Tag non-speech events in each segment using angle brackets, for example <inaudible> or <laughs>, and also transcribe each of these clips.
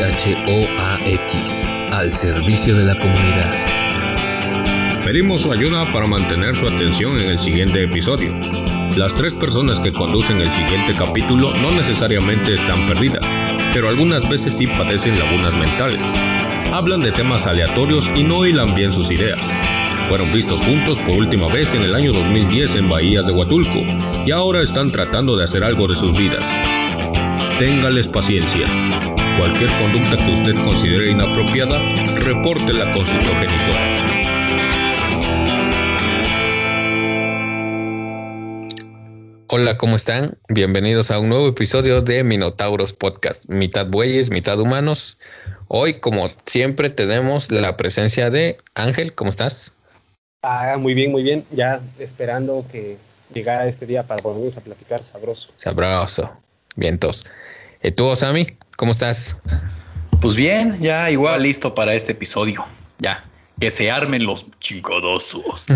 XHOAX, al servicio de la comunidad. Pedimos su ayuda para mantener su atención en el siguiente episodio. Las tres personas que conducen el siguiente capítulo no necesariamente están perdidas, pero algunas veces sí padecen lagunas mentales. Hablan de temas aleatorios y no hilan bien sus ideas. Fueron vistos juntos por última vez en el año 2010 en Bahías de Huatulco y ahora están tratando de hacer algo de sus vidas. Téngales paciencia. Cualquier conducta que usted considere inapropiada, repórtela con su progenitora. Hola, ¿cómo están? Bienvenidos a un nuevo episodio de Minotauros Podcast, mitad bueyes, mitad humanos. Hoy, como siempre, tenemos la presencia de Ángel, ¿cómo estás? Ah, muy bien, muy bien. Ya esperando que llegara este día para volvernos a platicar sabroso. Sabroso. Vientos. ¿Y tú, Osami? ¿Cómo estás? Pues bien, ya igual listo para este episodio. Ya, que se armen los chingodosos.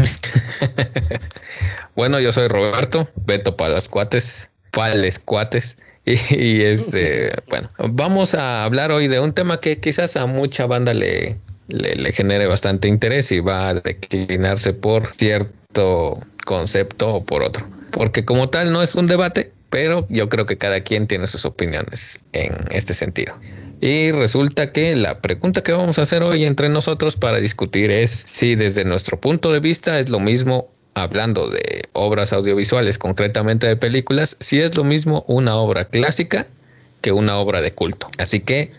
<laughs> bueno, yo soy Roberto, Beto para los cuates, para los cuates. <laughs> Y, este, <laughs> bueno, vamos a hablar hoy de un tema que quizás a mucha banda le, le, le genere bastante interés y va a declinarse por cierto concepto o por otro. Porque como tal no es un debate, pero yo creo que cada quien tiene sus opiniones en este sentido. Y resulta que la pregunta que vamos a hacer hoy entre nosotros para discutir es si desde nuestro punto de vista es lo mismo, hablando de obras audiovisuales, concretamente de películas, si es lo mismo una obra clásica que una obra de culto. Así que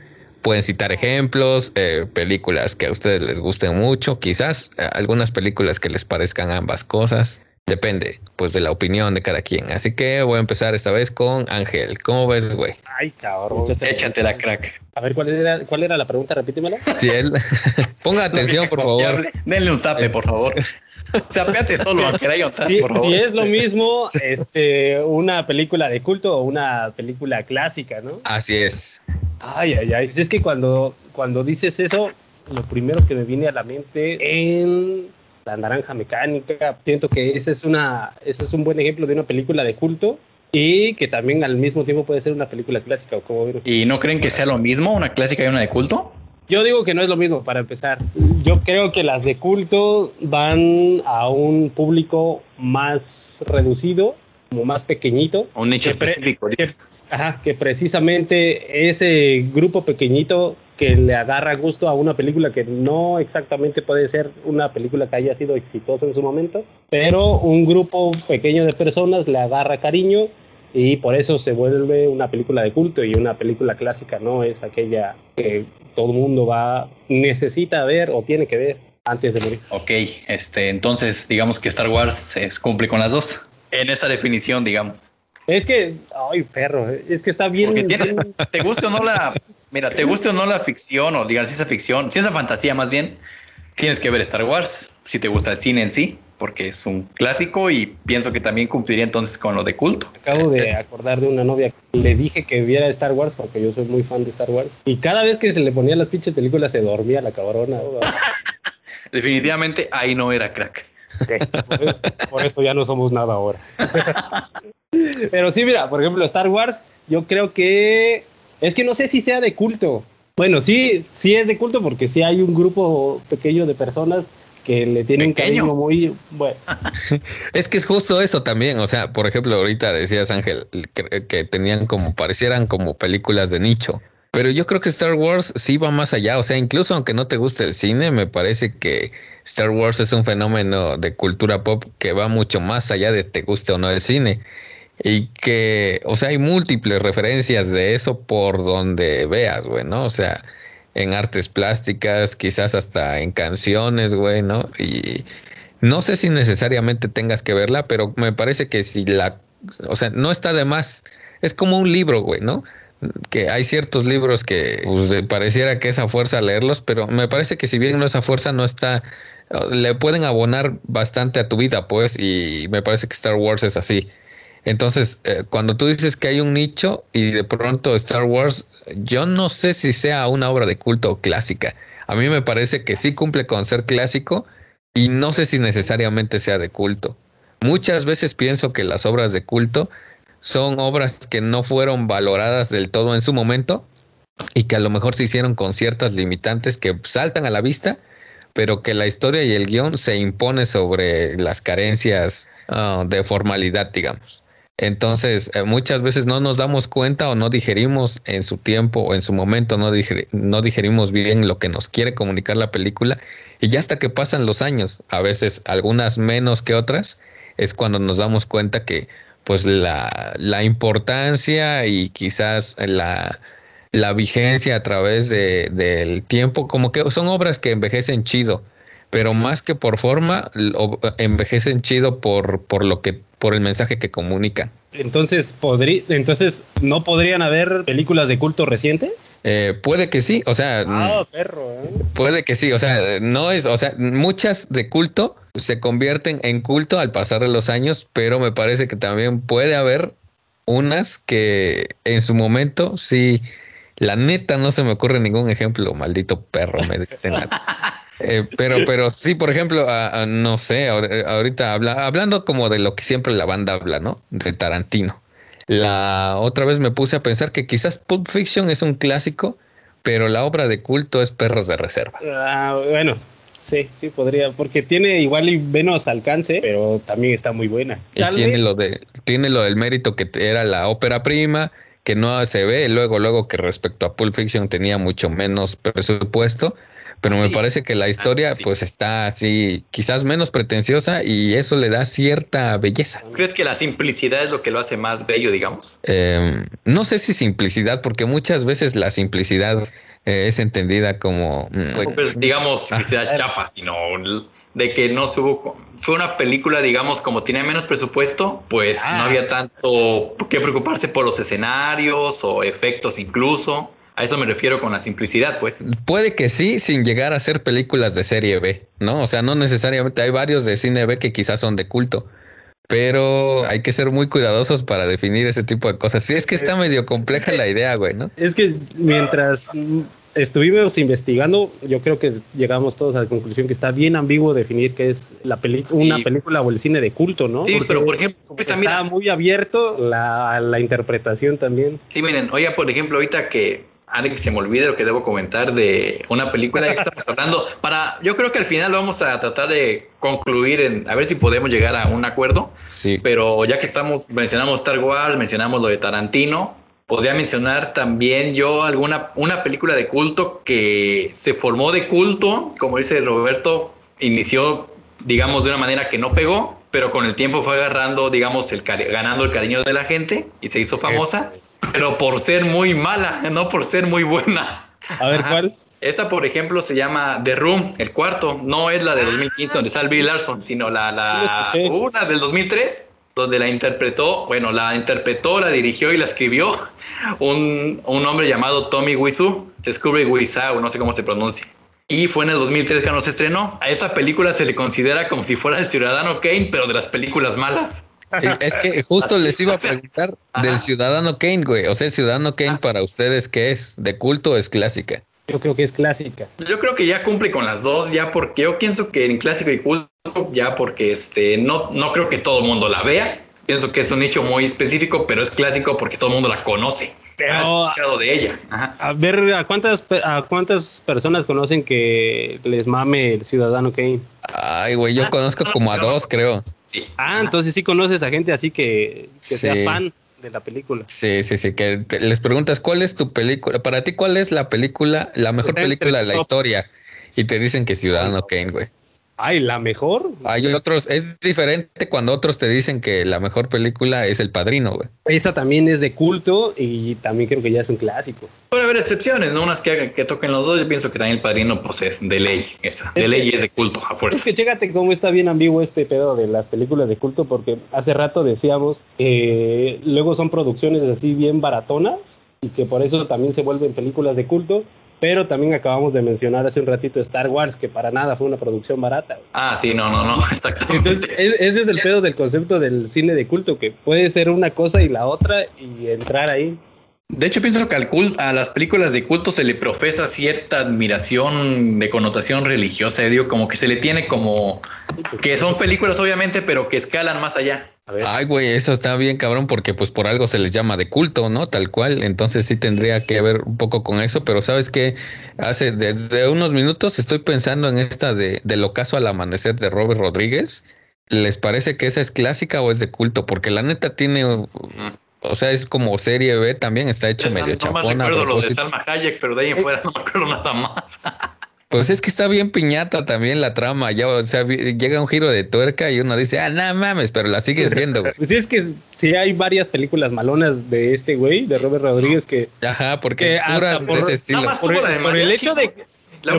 pueden citar ejemplos, eh, películas que a ustedes les gusten mucho, quizás eh, algunas películas que les parezcan ambas cosas. Depende, pues, de la opinión de cada quien. Así que voy a empezar esta vez con Ángel. ¿Cómo ves, güey? Ay, cabrón. Échate la crack. A ver, ¿cuál era, cuál era la pregunta? Repítemela. Si él... <laughs> Ponga atención, por favor. Denle un zape, por favor. <laughs> Zapeate solo, aunque haya un si, por favor. Si es lo mismo este, una película de culto o una película clásica, ¿no? Así es. Ay, ay, ay. Es que cuando, cuando dices eso, lo primero que me viene a la mente en la naranja mecánica. Siento que ese es, una, ese es un buen ejemplo de una película de culto y que también al mismo tiempo puede ser una película clásica. como ¿Y no creen que sea lo mismo una clásica y una de culto? Yo digo que no es lo mismo para empezar. Yo creo que las de culto van a un público más reducido, como más pequeñito. Un nicho específico. Que, ajá, que precisamente ese grupo pequeñito que le agarra gusto a una película que no exactamente puede ser una película que haya sido exitosa en su momento, pero un grupo pequeño de personas le agarra cariño y por eso se vuelve una película de culto y una película clásica no es aquella que todo el mundo va necesita ver o tiene que ver antes de morir. Ok, este, entonces digamos que Star Wars es, cumple con las dos en esa definición, digamos. Es que, ay, perro, es que está bien. <laughs> te guste o no la, mira, te guste o no la ficción o digan ciencia ficción, ciencia fantasía más bien, tienes que ver Star Wars si te gusta el cine en sí, porque es un clásico y pienso que también cumpliría entonces con lo de culto. Acabo de acordar de una novia que le dije que viera Star Wars porque yo soy muy fan de Star Wars y cada vez que se le ponía las pinches películas se dormía la cabrona. <laughs> Definitivamente ahí no era crack. por eso ya no somos nada ahora. <laughs> Pero sí, mira, por ejemplo, Star Wars, yo creo que es que no sé si sea de culto. Bueno, sí, sí es de culto porque sí hay un grupo pequeño de personas que le tienen cariño muy bueno. <laughs> es que es justo eso también, o sea, por ejemplo, ahorita decías Ángel que, que, tenían como parecieran como películas de nicho, pero yo creo que Star Wars sí va más allá, o sea, incluso aunque no te guste el cine, me parece que Star Wars es un fenómeno de cultura pop que va mucho más allá de te guste o no el cine. Y que, o sea, hay múltiples referencias de eso por donde veas, güey, ¿no? O sea, en artes plásticas, quizás hasta en canciones, güey, ¿no? Y no sé si necesariamente tengas que verla, pero me parece que si la, o sea, no está de más, es como un libro, güey, ¿no? Que hay ciertos libros que pues, pareciera que esa fuerza leerlos, pero me parece que si bien no esa fuerza no está, le pueden abonar bastante a tu vida, pues, y me parece que Star Wars es así. Entonces, eh, cuando tú dices que hay un nicho y de pronto Star Wars, yo no sé si sea una obra de culto o clásica. A mí me parece que sí cumple con ser clásico y no sé si necesariamente sea de culto. Muchas veces pienso que las obras de culto son obras que no fueron valoradas del todo en su momento y que a lo mejor se hicieron con ciertas limitantes que saltan a la vista, pero que la historia y el guion se impone sobre las carencias ah, de formalidad, digamos. Entonces, eh, muchas veces no nos damos cuenta o no digerimos en su tiempo o en su momento, no, no digerimos bien lo que nos quiere comunicar la película. Y ya hasta que pasan los años, a veces algunas menos que otras, es cuando nos damos cuenta que pues la, la importancia y quizás la, la vigencia a través de, del tiempo, como que son obras que envejecen chido, pero más que por forma, envejecen chido por, por lo que, por el mensaje que comunican. Entonces, podría, entonces, ¿no podrían haber películas de culto recientes? Eh, puede que sí, o sea, ah, perro, ¿eh? puede que sí, o sea, no es, o sea, muchas de culto se convierten en culto al pasar de los años, pero me parece que también puede haber unas que en su momento sí la neta no se me ocurre ningún ejemplo, maldito perro, me diste nada. <laughs> Eh, pero, <laughs> pero sí, por ejemplo, no sé, ahorita habla, hablando como de lo que siempre la banda habla, ¿no? De Tarantino. La otra vez me puse a pensar que quizás Pulp Fiction es un clásico, pero la obra de culto es Perros de Reserva. Ah, bueno, sí, sí podría, porque tiene igual y menos alcance, pero también está muy buena. Y tiene lo de, tiene lo del mérito que era la ópera prima, que no se ve luego, luego que respecto a Pulp Fiction tenía mucho menos presupuesto, pero me parece que la historia pues está así, quizás menos pretenciosa y eso le da cierta belleza. ¿Crees que la simplicidad es lo que lo hace más bello, digamos? Em, no sé si simplicidad, porque muchas veces la simplicidad eh, es entendida como... Mm, pues, digamos que sea chafa, sino de que no se hubo, fue una película, digamos, como tiene menos presupuesto, pues no ah. había tanto que preocuparse por los escenarios o efectos incluso. A eso me refiero con la simplicidad, pues. Puede que sí, sin llegar a ser películas de serie B, ¿no? O sea, no necesariamente hay varios de cine B que quizás son de culto, pero hay que ser muy cuidadosos para definir ese tipo de cosas. Sí, es que está medio compleja la idea, güey, ¿no? Es que mientras estuvimos investigando, yo creo que llegamos todos a la conclusión que está bien ambiguo definir qué es la una película o el cine de culto, ¿no? Sí, pero por ejemplo, está muy abierto la, la interpretación también. Sí, miren, oye, por ejemplo, ahorita que antes que se me olvide lo que debo comentar de una película que estamos hablando, para, yo creo que al final vamos a tratar de concluir en, a ver si podemos llegar a un acuerdo. Sí. Pero ya que estamos, mencionamos Star Wars, mencionamos lo de Tarantino, podría mencionar también yo alguna, una película de culto que se formó de culto, como dice Roberto, inició, digamos, de una manera que no pegó, pero con el tiempo fue agarrando, digamos, el ganando el cariño de la gente y se hizo famosa pero por ser muy mala, no por ser muy buena. A ver, ¿cuál? Esta, por ejemplo, se llama The Room, el cuarto. No es la de 2015 donde sale Bill Larson, sino la, la una del 2003, donde la interpretó, bueno, la interpretó, la dirigió y la escribió un, un hombre llamado Tommy Wiseau, Discovery Wiseau, no sé cómo se pronuncia. Y fue en el 2003 que no se estrenó. A esta película se le considera como si fuera el Ciudadano Kane, pero de las películas malas. Es que justo les iba a preguntar del Ciudadano Kane, güey. O sea, el Ciudadano Kane para ustedes, ¿qué es? ¿De culto o es clásica? Yo creo que es clásica. Yo creo que ya cumple con las dos, ya porque yo pienso que en clásico y culto, ya porque este, no, no creo que todo el mundo la vea. Pienso que es un nicho muy específico, pero es clásico porque todo el mundo la conoce. Pero, escuchado de ella. A ver, ¿a cuántas, ¿a cuántas personas conocen que les mame el Ciudadano Kane? Ay, güey, yo ah, conozco como a dos, creo. Ah, entonces sí conoces a gente así que, sea fan de la película. Sí, sí, sí, que les preguntas cuál es tu película, para ti cuál es la película, la mejor película de la historia y te dicen que Ciudadano Kane, güey. Ay, la mejor. Hay otros, es diferente cuando otros te dicen que la mejor película es El Padrino, güey. Esa también es de culto y también creo que ya es un clásico. Puede haber excepciones, ¿no? Unas que, que toquen los dos. Yo pienso que también El Padrino, pues es de ley, esa. De ley y es de culto, a fuerza. Es que chécate cómo está bien ambiguo este pedo de las películas de culto, porque hace rato decíamos, que luego son producciones así bien baratonas y que por eso también se vuelven películas de culto pero también acabamos de mencionar hace un ratito Star Wars, que para nada fue una producción barata. Ah, sí, no, no, no, <laughs> exactamente. Entonces, ese es el pedo del concepto del cine de culto, que puede ser una cosa y la otra y entrar ahí. De hecho, pienso que al cult, a las películas de culto se le profesa cierta admiración de connotación religiosa, digo, como que se le tiene como que son películas obviamente, pero que escalan más allá. Ay, güey, eso está bien cabrón porque pues por algo se les llama de culto, ¿no? Tal cual. Entonces sí tendría que ver un poco con eso, pero sabes que hace desde unos minutos estoy pensando en esta de del ocaso al amanecer de Robert Rodríguez. ¿Les parece que esa es clásica o es de culto? Porque la neta tiene o sea, es como serie B también, está hecho medio. No más recuerdo lo de Salma Hayek, pero de ahí en fuera no me acuerdo nada más. <laughs> Pues es que está bien piñata también la trama, ya, o sea, llega un giro de tuerca y uno dice, ah, no mames, pero la sigues viendo, güey. Pues es que sí hay varias películas malonas de este güey, de Robert Rodríguez, que... Ajá, porque puras de ese estilo. Por, el hecho de,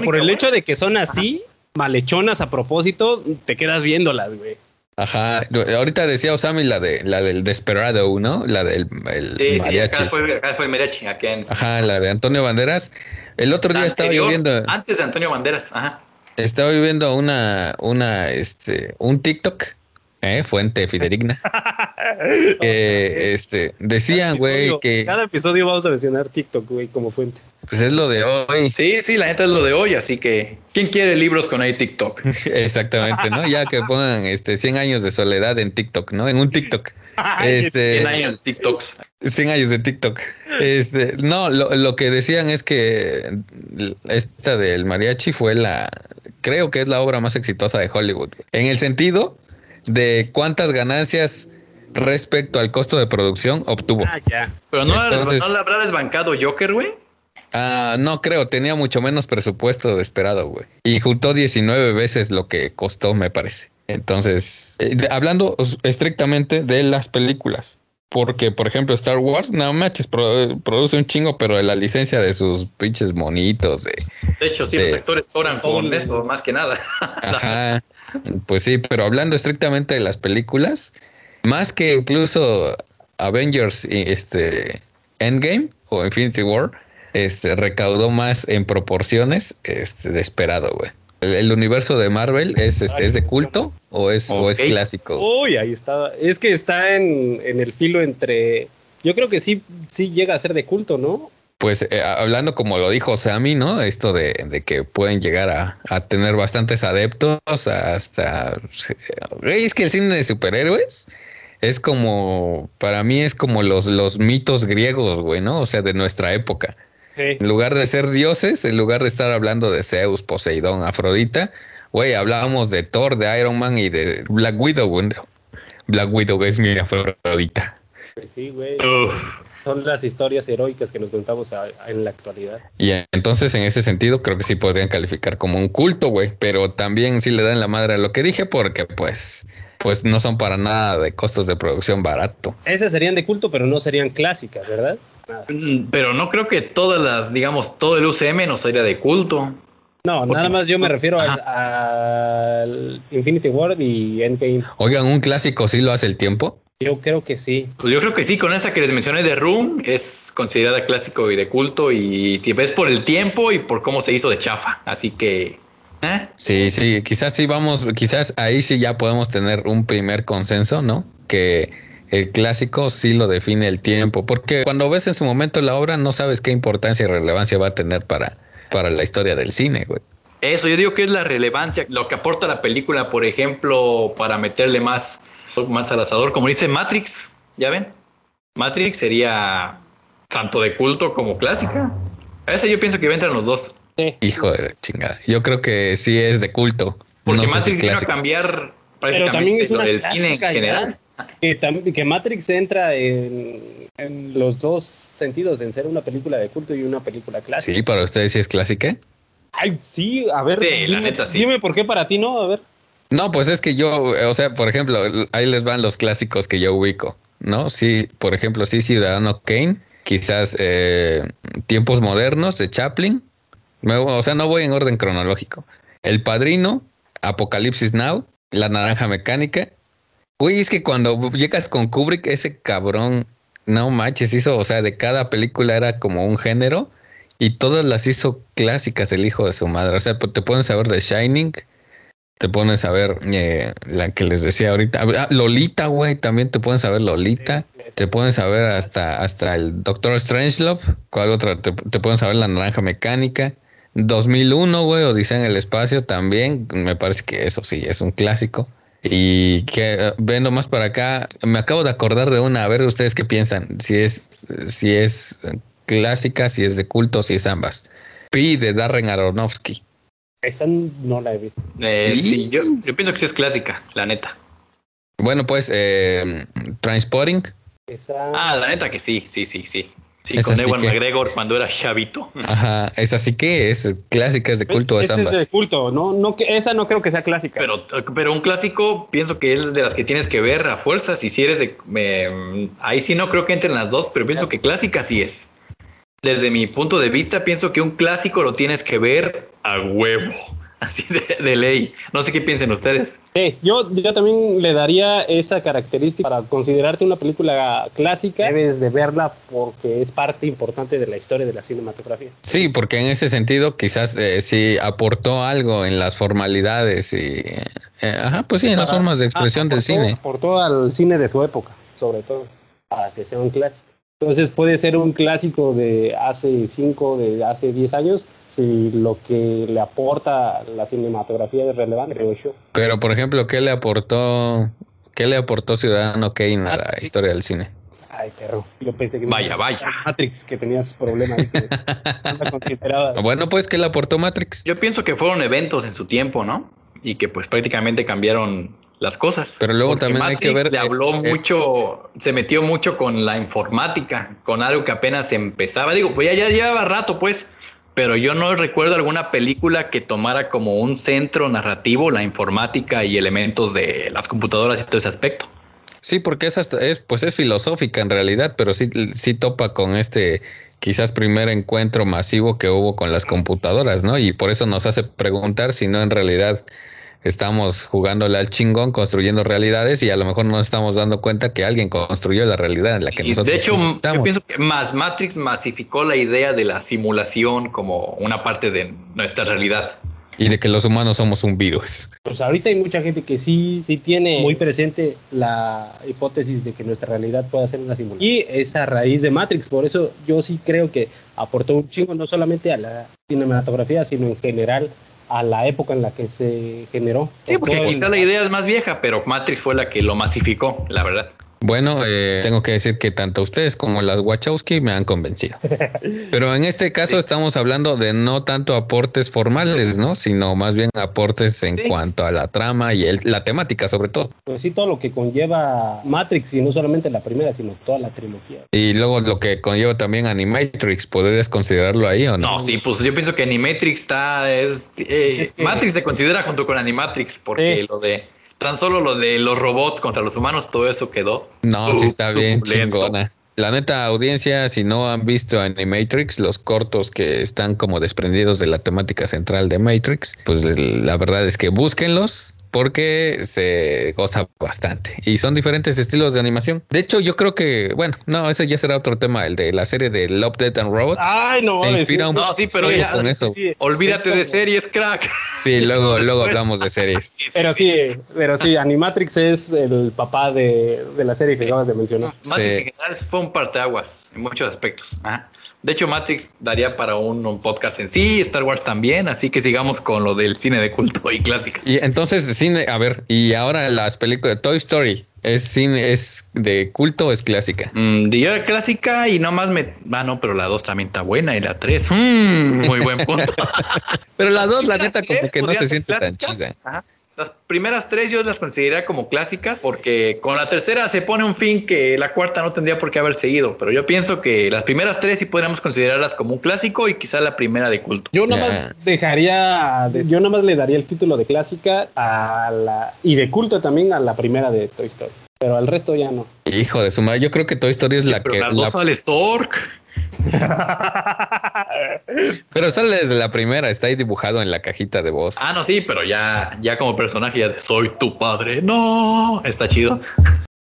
por el hecho de que son así, malechonas a propósito, te quedas viéndolas, güey. Ajá, ahorita decía Osami la de la del Desperado, ¿no? La del el sí, mariachi. Sí, acá fue, acá fue el mariachi, acá en... Ajá, la de Antonio Banderas. El otro día estaba viendo antes de Antonio Banderas, ajá. Estaba viendo una una este un TikTok ¿eh? fuente fidedigna. <laughs> que este decían, güey, que cada episodio vamos a mencionar TikTok, güey, como fuente. Pues es lo de hoy. Sí, sí, la neta es lo de hoy, así que ¿quién quiere libros con ahí TikTok? <laughs> Exactamente, ¿no? Ya que pongan este 100 años de soledad en TikTok, ¿no? En un TikTok. <laughs> Este, 100 años de TikToks. 100 años de TikTok. Este, no, lo, lo que decían es que esta del mariachi fue la, creo que es la obra más exitosa de Hollywood. En el sentido de cuántas ganancias respecto al costo de producción obtuvo. Ah, ya. Pero no, no la habrá desbancado Joker, güey. Ah, no creo, tenía mucho menos presupuesto de esperado, güey. Y juntó 19 veces lo que costó, me parece. Entonces, eh, hablando estrictamente de las películas. Porque, por ejemplo, Star Wars, no manches, produce un chingo, pero de la licencia de sus pinches monitos. De, de hecho, sí, los actores cobran con eso, más que nada. <laughs> Ajá. Pues sí, pero hablando estrictamente de las películas, más que incluso Avengers este, Endgame o Infinity War, este, recaudó más en proporciones este, de esperado, güey. El, universo de Marvel es, este, es de culto o es, o es clásico. Uy, ahí está. Es que está en, el filo entre. Yo creo que sí, sí llega a ser de culto, ¿no? Pues eh, hablando como lo dijo Sammy, ¿no? Esto de, que pueden llegar a, tener bastantes adeptos hasta... Es que el cine de superhéroes es como, para mí es como los, los mitos griegos, güey, ¿no? O sea, de nuestra época. En lugar de ser dioses, en lugar de estar hablando de Zeus, Poseidón, Afrodita, güey, hablábamos de Thor, de Iron Man y de Black Widow, güey. Black Widow es mi Afrodita. Sí, güey. Son las historias heroicas que nos contamos en la actualidad. Y entonces, en ese sentido, creo que sí podrían calificar como un culto, güey. Pero también sí le dan la madre a lo que dije, porque pues pues no son para nada de costos de producción barato. Esas serían de culto, pero no serían clásicas, ¿verdad? Mm, pero no creo que todas las, digamos, todo el UCM nos sería de culto. No, nada más yo me refiero al, Infinity War y Endgame. Oigan, ¿un clásico sí lo hace el tiempo? Yo creo que sí. Pues yo creo que sí, con esa que les mencioné de Room es considerada clásico y de culto y ves por el tiempo y por cómo se hizo de chafa. Así que ¿Eh? Sí, sí, quizás sí vamos, quizás ahí sí ya podemos tener un primer consenso, ¿no? Que el clásico sí lo define el tiempo, porque cuando ves en su momento la obra no sabes qué importancia y relevancia va a tener para, para la historia del cine, güey. Eso, yo digo que es la relevancia, lo que aporta la película, por ejemplo, para meterle más, más al asador, como dice Matrix, ¿ya ven? Matrix sería tanto de culto como clásica. A ese yo pienso que entrar los dos. Hijo de chingada. Yo creo que sí es de culto. Porque Matrix vino a cambiar prácticamente lo del cine en general. Que, Matrix entra en, los dos sentidos, en ser una película de culto y una película clásica. Sí, para ustedes sí es clásica. Ay, sí, a ver. Sí, la neta sí. Dime por qué para ti no, a ver. No, pues es que yo, o sea, por ejemplo, ahí les van los clásicos que yo ubico, ¿no? Sí, por ejemplo, sí, Ciudadano Kane, quizás eh, Tiempos Modernos de Chaplin, o sea, no voy en orden cronológico. El Padrino, Apocalipsis Now, La Naranja Mecánica. Uy, es que cuando llegas con Kubrick, ese cabrón, no manches, hizo, o sea, de cada película era como un género y todas las hizo clásicas el hijo de su madre. O sea, te pones a ver The Shining, te pones a ver eh, la que les decía ahorita. Ah, Lolita, güey, también te pones a ver Lolita. te pueden saber hasta, hasta el Doctor Strangelove. ¿Cuál otra? Te, te pueden saber la naranja mecánica. 2001, güey, Odisea en el espacio también. Me parece que eso sí es un clásico. Y que eh, vendo más para acá, me acabo de acordar de una. A ver, ustedes qué piensan. Si es, si es clásica, si es de culto, si es ambas. Pi de Darren Aronofsky. Esa no la he visto. Eh, sí, yo, yo pienso que sí es clásica, la neta. Bueno, pues, eh, Transporting. Esa. Ah, la neta que sí, sí, sí, sí. Sí, Esa con Ewan que- McGregor cuando era chavito. <laughs> Ajá, es así que es clásica, es de culto, es Esa es ambas. de culto, no, no, esa no creo que sea clásica. Pero, pero un clásico pienso que es de las que tienes que ver a fuerzas. Y si eres de. me- ahí sí no creo que entren las dos, pero pienso que clásica sí es. Desde mi punto de vista, pienso que un clásico lo tienes que ver a huevo. Así de, de ley. No sé qué piensen ustedes. Sí, yo, yo también le daría esa característica para considerarte una película clásica. Debes de verla porque es parte importante de la historia de la cinematografía. Sí, porque en ese sentido quizás eh, sí aportó algo en las formalidades y... eh, ajá, pues sí, en las formas de expresión del aportó- cine. Aportó al cine de su época, sobre todo, para que sea un clásico. Entonces puede ser un clásico de hace 5, de hace 10 años, si lo que le aporta la cinematografía es relevante, creo yo. Pero, por ejemplo, ¿qué le aportó, qué le aportó Ciudadano Kane a la historia del cine? Ay, perro, yo pensé que... Vaya, vaya. Matrix, que tenías problemas que no la considerabas. <laughs> Bueno, pues, ¿qué le aportó Matrix? Yo pienso que fueron eventos en su tiempo, ¿no? Y que pues prácticamente cambiaron las cosas. Pero luego Porque también hay que Matrix ver, Le habló eh, mucho, se metió mucho con la informática, con algo que apenas empezaba. Digo, pues ya, ya llevaba rato, pues. Pero yo no recuerdo alguna película que tomara como un centro narrativo la informática y elementos de las computadoras y todo ese aspecto. Sí, porque es es, pues es filosófica en realidad, pero sí, sí topa con este quizás primer encuentro masivo que hubo con las computadoras, ¿no? Y por eso nos hace preguntar si no en realidad estamos jugándole al chingón, construyendo realidades y a lo mejor no nos estamos dando cuenta que alguien construyó la realidad en la que Y nosotros de hecho, yo estamos. pienso que más Matrix masificó la idea de la simulación como una parte de nuestra realidad. Y de que los humanos somos un virus. Pues ahorita hay mucha gente que sí, sí tiene muy presente la hipótesis de que nuestra realidad pueda ser una simulación. Y es a raíz de Matrix, por eso yo sí creo que aportó un chingo no solamente a la cinematografía, sino en general a la época en la que se generó. Sí, Por porque el- quizá la idea es más vieja, pero Matrix fue la que lo masificó, la verdad. Bueno, eh, tengo que decir que tanto ustedes como las Wachowski me han convencido. <laughs> Pero en este caso estamos hablando de no tanto aportes formales, ¿no? Sino más bien aportes en Sí. cuanto a la trama y el- la temática sobre todo. Pues sí, todo lo que conlleva Matrix, y no solamente la primera, sino toda la trilogía. Y luego lo que conlleva también Animatrix, ¿podrías considerarlo ahí o no? No, sí, pues yo pienso que Animatrix está. Es, eh, Matrix se considera junto con Animatrix, porque Sí. lo de. Tan solo lo de los robots contra los humanos, todo eso quedó. No, sí está bien Suculento. chingona. La neta audiencia, si no han visto Animatrix, los cortos que están como desprendidos de la temática central de Matrix, pues les- la verdad es que búsquenlos porque se goza bastante y son diferentes estilos de animación. De hecho, yo creo que, bueno, no, ese ya será otro tema, el de la serie de Love, Death and Robots. Ay, no, se inspira un No, sí, pero poco ya. con eso. sí, Olvídate de series, crack. Sí, <laughs> luego, luego hablamos de series. <laughs> Pero sí, pero sí, Animatrix es el papá de, de la serie que acabas de mencionar. Matrix Sí. en general fue un parteaguas en muchos aspectos. Ajá. De hecho, Matrix daría para un, un podcast en sí, Star Wars también, así que sigamos con lo del cine de culto y clásicas. Y entonces, cine, a ver, y ahora las películas, Toy Story, ¿es cine, es de culto o es clásica? Mm, diría clásica y nomás me. Ah, no, pero la 2 también está buena y la 3. muy buen punto. <laughs> Pero la dos, la Las neta, como que no se siente tan chida. Ajá. Las primeras tres yo las consideraría como clásicas porque con la tercera se pone un fin que la cuarta no tendría por qué haber seguido. Pero yo pienso que las primeras tres sí podríamos considerarlas como un clásico y quizá la primera de culto. Yo nada más dejaría, de- yo nada más le daría el título de clásica a la y de culto también a la primera de Toy Story, pero al resto ya no. Hijo de su madre, yo creo que Toy Story es la pero que. las la- dos sale Zork. <laughs> pero sale desde la primera, está ahí dibujado en la cajita de voz. Ah, no, sí, pero ya, ya como personaje ya soy tu padre. No, está chido.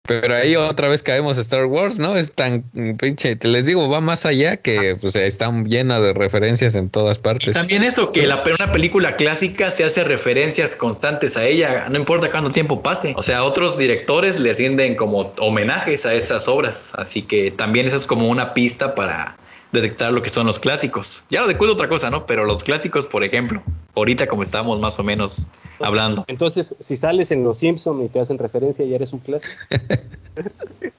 Pero ahí otra vez caemos a Star Wars, ¿no? Es tan pinche, te les digo, va más allá que pues están llena de referencias en todas partes. También eso, que la, una película clásica se hace referencias constantes a ella, no importa cuánto tiempo pase. O sea, otros directores le rinden como homenajes a esas obras. Así que también eso es como una pista para detectar lo que son los clásicos. Ya lo de culto otra cosa, ¿no? Pero los clásicos, por ejemplo, ahorita como estamos más o menos hablando. Entonces, si sales en Los Simpson y te hacen referencia, ya eres un clásico.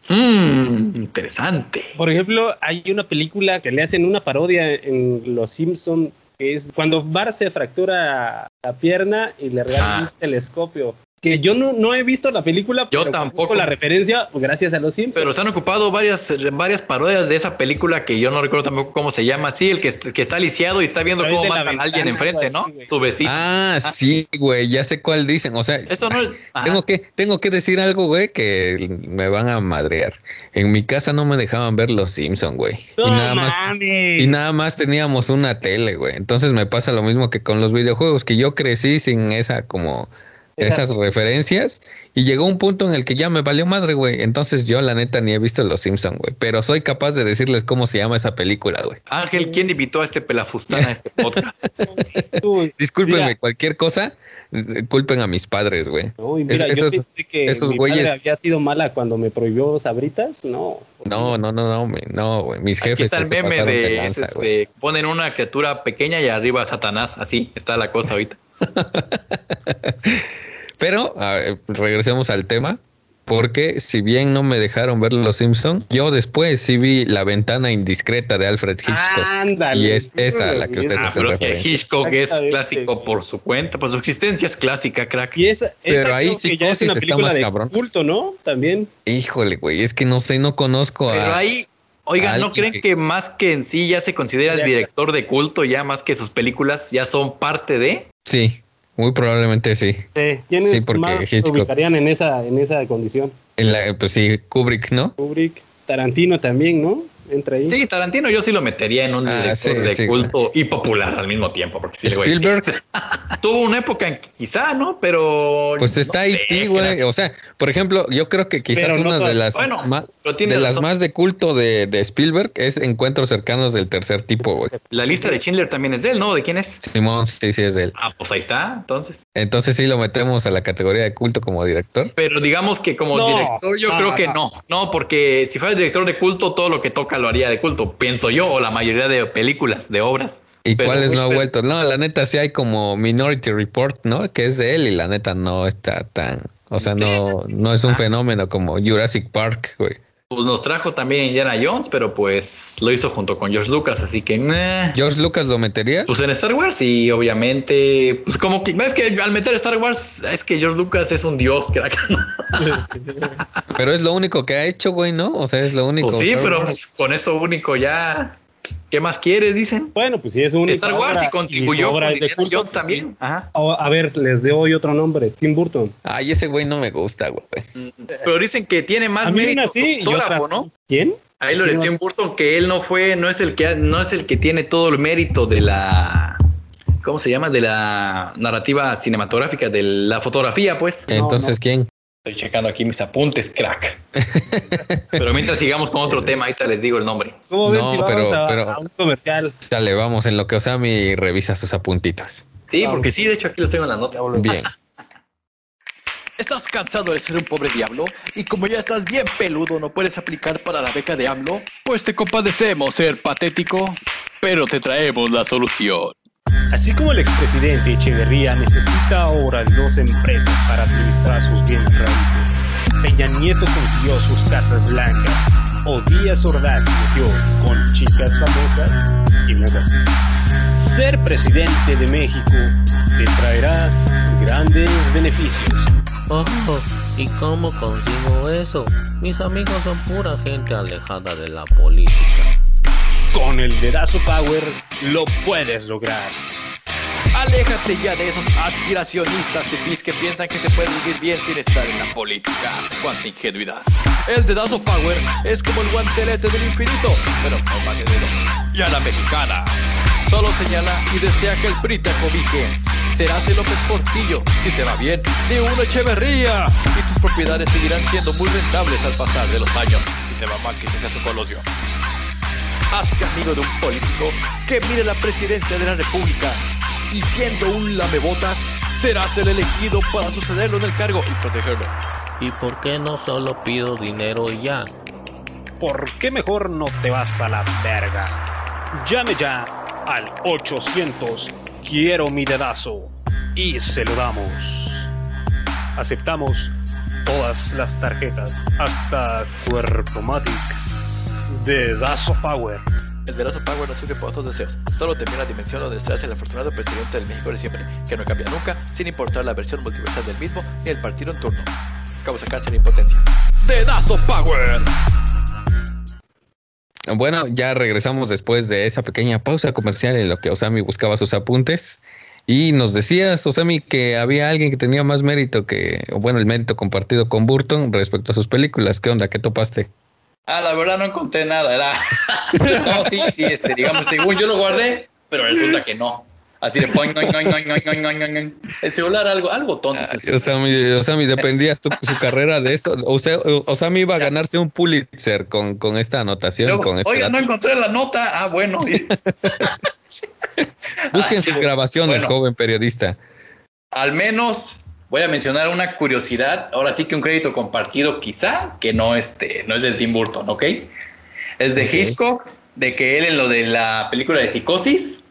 Mmm, <laughs> interesante. Por ejemplo, hay una película que le hacen una parodia en Los Simpson que es cuando Bar se fractura la pierna y le regalan un telescopio que yo no, no he visto la película, yo tampoco la referencia gracias a los Simpsons. Pero se han ocupado varias, varias parodias de esa película que yo no recuerdo tampoco cómo se llama. Sí, el que, que está lisiado y está viendo cómo matan a alguien enfrente, ¿no? Su vecino. Ah, ah, sí, güey, ya sé cuál dicen. O sea, eso no. <laughs> Tengo que, tengo que decir algo, güey, que me van a madrear. En mi casa no me dejaban ver los Simpsons, güey. y nada más. Y nada más teníamos una tele, güey. Entonces me pasa lo mismo que con los videojuegos, que yo crecí sin esa como esas referencias y llegó un punto en el que ya me valió madre, güey. Entonces yo la neta ni he visto Los Simpson, güey, pero soy capaz de decirles cómo se llama esa película, güey. Ángel, ¿quién invitó a este pelafustán a este podcast? <laughs> Discúlpenme, cualquier cosa, culpen a mis padres, güey. esos, que esos güeyes había sido mala cuando me prohibió sabritas, no. No, no, no, no, no, güey. Mis jefes Aquí está el meme de, este, ponen una criatura pequeña y arriba Satanás, así está la cosa ahorita. <laughs> Pero regresemos al tema. Porque si bien no me dejaron ver Los Simpson, yo después sí vi La ventana indiscreta de Alfred Hitchcock. y es esa la que ustedes ah, hacen referencia. Hitchcock es clásico por su cuenta, por su existencia es clásica, crack. Y esa, Pero ahí psicosis está más cabrón. culto, ¿no? También. Híjole, güey, es que no sé, no conozco Pero ahí Oigan, ¿no creen que... más que en sí ya se considera el director de culto, ya más que sus películas ya son parte de? Sí, muy probablemente sí. Sí, ¿quiénes sí, porque más ubicarían en esa, en esa condición? En la, pues sí, Kubrick, ¿no? Kubrick, Tarantino también, ¿no? Entra ahí. Sí, Tarantino yo sí lo metería en un ah, director de culto y popular al mismo tiempo. Porque sí, Spielberg <laughs> tuvo una época en quizá, ¿no? Pero. Pues está ahí, güey. O sea, por ejemplo, yo creo que quizás una de las, más, de las más de culto de, de, Spielberg es Encuentros cercanos del tercer tipo, güey. La lista de Schindler también es de él, ¿no? ¿De quién es? Simón, sí, sí, es de él. Ah, pues ahí está, entonces. Entonces sí lo metemos a la categoría de culto como director. Pero digamos que como director, yo creo que no. No, porque si fuera director de culto, todo lo que toca lo haría de culto pienso yo, o la mayoría de películas, de obras. ¿Y cuáles no ha vuelto? No, la neta sí hay como Minority Report, ¿no? Que es de él y la neta no está tan... O sea, no, no es un fenómeno como Jurassic Park, güey. Pues nos trajo también Indiana Jones, pero pues lo hizo junto con George Lucas, así que... ¿George Lucas lo metería? Pues en Star Wars y obviamente, pues como que... ¿Ves que al meter Star Wars es que George Lucas es un dios, crack? <laughs> pero es lo único que ha hecho, güey, ¿no? O sea, es lo único. Pues sí, pero pues, con eso único ya ¿Qué más quieres? Dicen. Bueno, pues sí, es un. Star Wars y contribuyó con Jones también. Ajá. a ver, les doy otro nombre: Tim Burton. Ay, ese güey no me gusta, güey. Pero dicen que tiene más mérito así, ¿no? ¿Quién? Ahí lo de Tim Burton, que él no fue, no es el que no es el que tiene todo el mérito de la ¿cómo se llama? De la narrativa cinematográfica, de la fotografía, pues. Entonces, ¿quién? Estoy checando aquí mis apuntes, crack. <laughs> pero mientras sigamos con otro tema, ahorita les digo el nombre. ¿Cómo ven no, pero, a, pero, un comercial? Dale, vamos en lo que Osami revisa sus apuntitos. Sí, porque sí, de hecho aquí los tengo en la nota. Bien. <laughs> ¿Estás cansado de ser un pobre diablo? Y como ya estás bien peludo, no puedes aplicar para la beca de AMLO? Pues te compadecemos ser patético, pero te traemos la solución. Así como el expresidente Echeverría necesita ahora dos empresas para administrar sus bienes raíces, Peña Nieto consiguió sus casas blancas, o Díaz Ordaz metió con chicas famosas, y así. Ser presidente de México te traerá grandes beneficios. Oh, ¿y cómo consigo eso? Mis amigos son pura gente alejada de la política. Con el dedazo Power lo puedes lograr. Aléjate ya de esos aspiracionistas de pis que piensan que se puede vivir bien sin estar en la política. Cuánta ingenuidad. El dedazo Power es como el guantelete del infinito, pero toma de dedo. Y a la mexicana. Solo señala y desea que el PRI te cobije. serás el López Portillo. Si te va bien, ni una Echeverría. Y tus propiedades seguirán siendo muy rentables al pasar de los años. Si te va mal, que se sea su colosio. Hazte amigo de un político que mire la presidencia de la República. Y siendo un lamebotas, serás el elegido para sucederlo en el cargo y protegerlo. ¿Y por qué no solo pido dinero y ya? ¿Por qué mejor no te vas a la verga? Llame ya al 800 Quiero mi dedazo y se lo damos. Aceptamos todas las tarjetas, hasta Cuerpomatic. Dedazo Power. El Dedazo Power no sirve para otros deseos. Solo termina la dimensión donde se hace el afortunado presidente del México de siempre, que no cambia nunca, sin importar la versión multiversal del mismo ni el partido en turno. Causa cáncer e impotencia. Dedazo Power. Bueno, ya regresamos después de esa pequeña pausa comercial en lo que Osami buscaba sus apuntes. Y nos decías, Osami, que había alguien que tenía más mérito que, bueno, el mérito compartido con Burton respecto a sus películas. ¿Qué onda? ¿Qué topaste? Ah, la verdad no encontré nada, era. <laughs> no, sí, sí, este, digamos, según yo lo guardé, pero resulta que no. Así de poing, oing, oing, oing, oing, oing, oing, oing. El celular, algo, algo tonto. celular. Osami, Osami, dependías tú su carrera de esto. O sea, Osami iba a ganarse un Pulitzer con, con esta anotación. Luego, con este Oiga, no dato. encontré la nota. Ah, bueno. <laughs> Busquen Ah, sus grabaciones, bueno. joven periodista. Al menos voy a mencionar una curiosidad. Ahora sí que un crédito compartido, quizá, que no, este, no es del Tim Burton, ¿ok? Es de. Hitchcock, de que él en lo de la película de Psicosis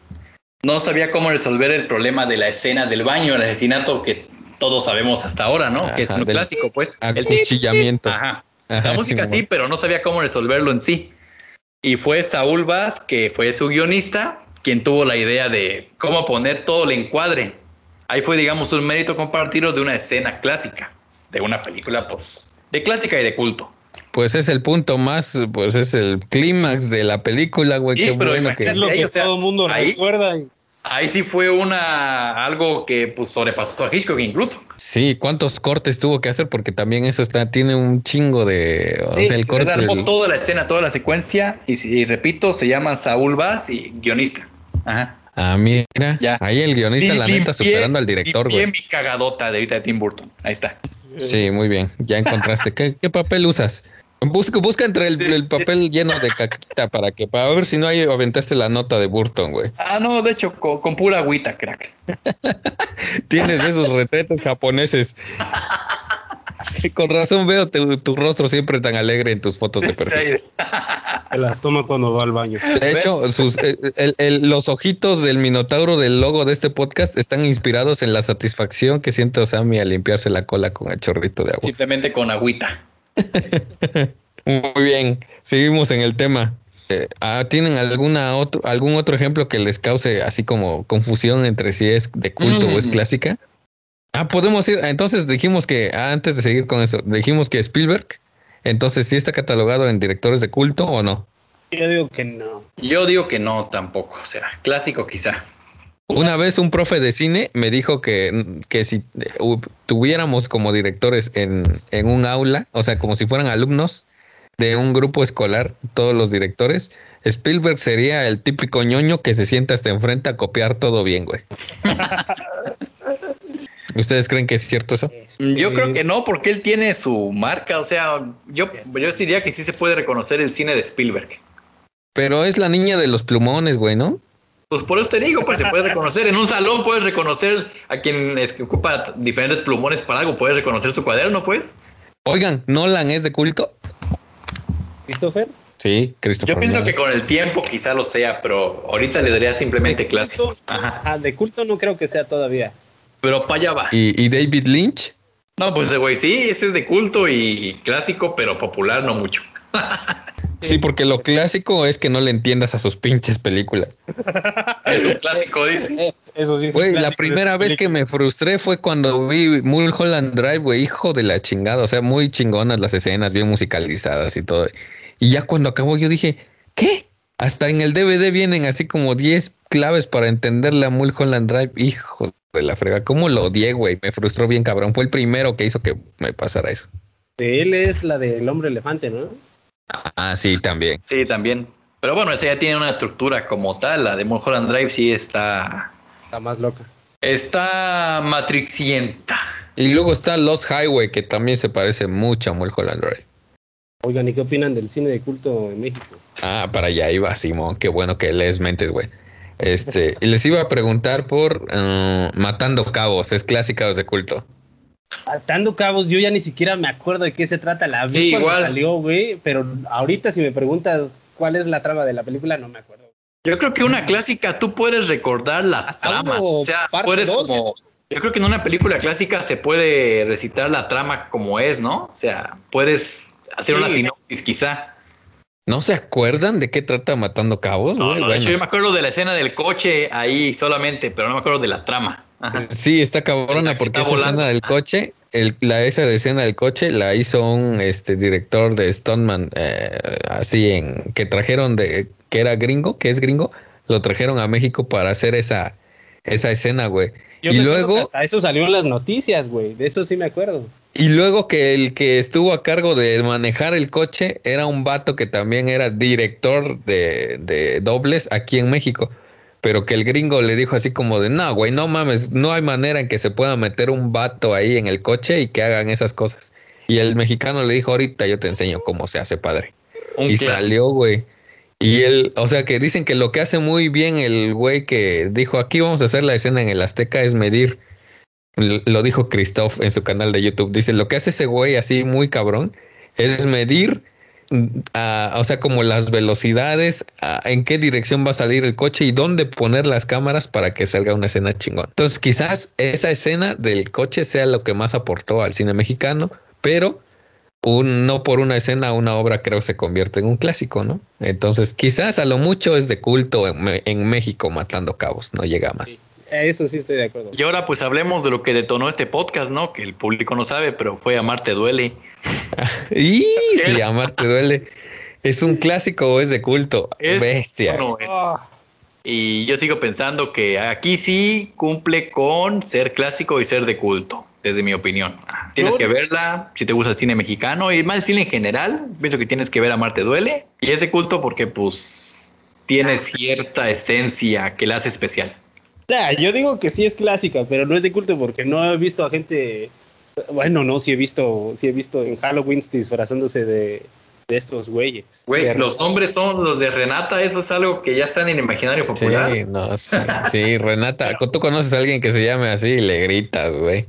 no sabía cómo resolver el problema de la escena del baño, el asesinato que todos sabemos hasta ahora, ¿no? que es Ajá, un clásico, pues. Acuchillamiento. Ajá. Ajá, La música Simón. sí, pero no sabía cómo resolverlo en sí. Y fue Saúl Vaz, que fue su guionista, quien tuvo la idea de cómo poner todo el encuadre. Ahí fue, digamos, un mérito compartido de una escena clásica, de una película, pues, de clásica y de culto. Pues es el punto más, pues es el clímax de la película, güey. Sí, Qué pero bueno que. Es lo Ahí, que o sea, todo el mundo ahí- recuerda. y- Ahí sí fue una algo que pues sobrepasó a Hitchcock incluso. Sí, cuántos cortes tuvo que hacer porque también eso está tiene un chingo de, o Sí, sea, el se corte. del- toda la escena, toda la secuencia y, y repito, se llama Saúl Vaz y guionista. Ajá. Ah, mira, Ya. ahí el guionista, la neta, Limpié- superando al director, güey. mi cagadota de ahorita de Tim Burton. Ahí está. Sí, muy bien, ya encontraste. ¿Qué, qué papel usas? Busca, busca entre el, el papel lleno de caquita para que, para ver si no hay aventaste la nota de Burton, güey. Ah, no, de hecho, con, con pura agüita, crack. <laughs> Tienes esos retretes japoneses. <laughs> Con razón veo tu, tu rostro siempre tan alegre en tus fotos de perfil. Se las toma cuando va al baño. De hecho, sus, eh, el- el- los ojitos del minotauro del logo de este podcast están inspirados en la satisfacción que siente Osami al limpiarse la cola con el chorrito de agua. Simplemente con agüita. Muy bien, seguimos en el tema. Eh, ah, ¿Tienen alguna otro, algún otro ejemplo que les cause así como confusión entre si es de culto o es Mm. clásica? Ah, podemos ir. Entonces dijimos que, ah, antes de seguir con eso, dijimos que Spielberg, entonces sí está catalogado en directores de culto o no. Yo digo que no. Yo digo que no tampoco. O sea, clásico quizá. Una vez un profe de cine me dijo que, que si tuviéramos como directores en, en un aula, o sea, como si fueran alumnos de un grupo escolar, todos los directores, Spielberg sería el típico ñoño que se sienta hasta enfrente a copiar todo bien, güey. <laughs> ¿Ustedes creen que es cierto eso? Yo Este, creo que no, porque él tiene su marca. O sea, yo, yo diría que sí se puede reconocer el cine de Spielberg. Pero es la niña de los plumones, güey, ¿no? Pues por eso te digo, pues se puede reconocer. En un salón puedes reconocer a quien es que ocupa diferentes plumones para algo. Puedes reconocer su cuaderno, pues. Oigan, ¿Nolan es de culto? Christopher. Sí, Christopher Yo pienso Nolan. que con el tiempo quizá lo sea, pero ahorita le daría simplemente culto, Ajá. Ah, de culto no creo que sea todavía. Pero para allá va. ¿Y, y David Lynch? No, pues güey, sí, ese es de culto y clásico, pero popular no mucho. <laughs> Sí, porque lo clásico es que no le entiendas a sus pinches películas. <laughs> Es un clásico, dice. Eh, Eso sí. es Güey, la primera vez que me frustré fue cuando vi Mulholland Drive, güey, hijo de la chingada. O sea, muy chingonas las escenas, bien musicalizadas y todo. Y ya cuando acabó yo dije, ¿qué? Hasta en el DVD vienen así como 10 claves para entender la Mulholland Drive. Hijo de la frega, ¿cómo lo odié, güey? Me frustró bien, cabrón. Fue el primero que hizo que me pasara eso. De él es la del hombre elefante, ¿no? Ah, sí, también. Sí, también. Pero bueno, ese ya tiene una estructura como tal. La de Mulholland Drive sí está. Está más loca. Está Matrixienta. Y luego está Lost Highway, que también se parece mucho a Mulholland Drive. Oigan, ¿y qué opinan del cine de culto en México? Ah, para allá iba Simón. Qué bueno que lees mentes, güey. Este, y les iba a preguntar por uh, Matando Cabos, es clásica de culto. Matando Cabos, yo ya ni siquiera me acuerdo de qué se trata la vi Sí, cuando igual. salió, güey, pero ahorita si me preguntas cuál es la trama de la película, no me acuerdo. Yo creo que una clásica tú puedes recordar la Hasta trama. O sea, puedes dos, como. Yo creo que en una película clásica se puede recitar la trama como es, ¿no? O sea, puedes hacer Sí. una sinopsis quizá. ¿No se acuerdan de qué trata Matando Cabos? No, güey? no, Bueno. hecho, yo me acuerdo de la escena del coche ahí solamente, pero no me acuerdo de la trama. Ajá. Sí, está cabrona porque está esa volando. escena del coche, el, la, esa escena del coche la hizo un este director de Stoneman, eh, así en que trajeron de que era gringo, que es gringo, lo trajeron a México para hacer esa esa escena, güey. Yo Y luego hasta eso salió en las noticias, güey, de eso sí me acuerdo. Y luego que el que estuvo a cargo de manejar el coche era un vato que también era director de, de dobles aquí en México. Pero que el gringo le dijo así como de, no, güey, no mames, no hay manera en que se pueda meter un vato ahí en el coche y que hagan esas cosas. Y el mexicano le dijo, ahorita yo te enseño cómo se hace, padre. Un y salió, güey. Y él, o sea, que dicen que lo que hace muy bien el güey que dijo, aquí vamos a hacer la escena en el Azteca es medir. Lo dijo Christoph en su canal de YouTube. Dice, lo que hace ese güey así muy cabrón es medir, mm, o sea, como las velocidades, ah, en qué dirección va a salir el coche y dónde poner las cámaras para que salga una escena chingón. Entonces, quizás esa escena del coche sea lo que más aportó al cine mexicano, pero un, no por una escena, una obra creo se convierte en un clásico, ¿no? Entonces, quizás a lo mucho es de culto en, en México matando cabos, no llega más. Eso sí estoy de acuerdo. Y ahora pues hablemos de lo que detonó este podcast, ¿no? Que el público no sabe, pero fue Amarte Duele. <laughs> Y si amarte duele, ¿es un clásico o es de culto? Es- Bestia. no es. Y yo sigo pensando que aquí sí cumple con ser clásico y ser de culto, desde mi opinión. Ah, Tienes que verla si te gusta el cine mexicano y más el cine en general. Pienso que tienes que ver Amarte Duele. Y es de culto porque pues tiene cierta esencia que la hace especial. Ya, yo digo que sí es clásica, pero no es de culto porque no he visto a gente. Bueno, no, sí he visto, sí he visto en Halloween disfrazándose de, de estos güeyes. Güey, De- los nombres son los de Renata, eso es algo que ya está en el imaginario popular. Sí, no, sí, sí, Renata, tú conoces a alguien que se llame así y le gritas, güey.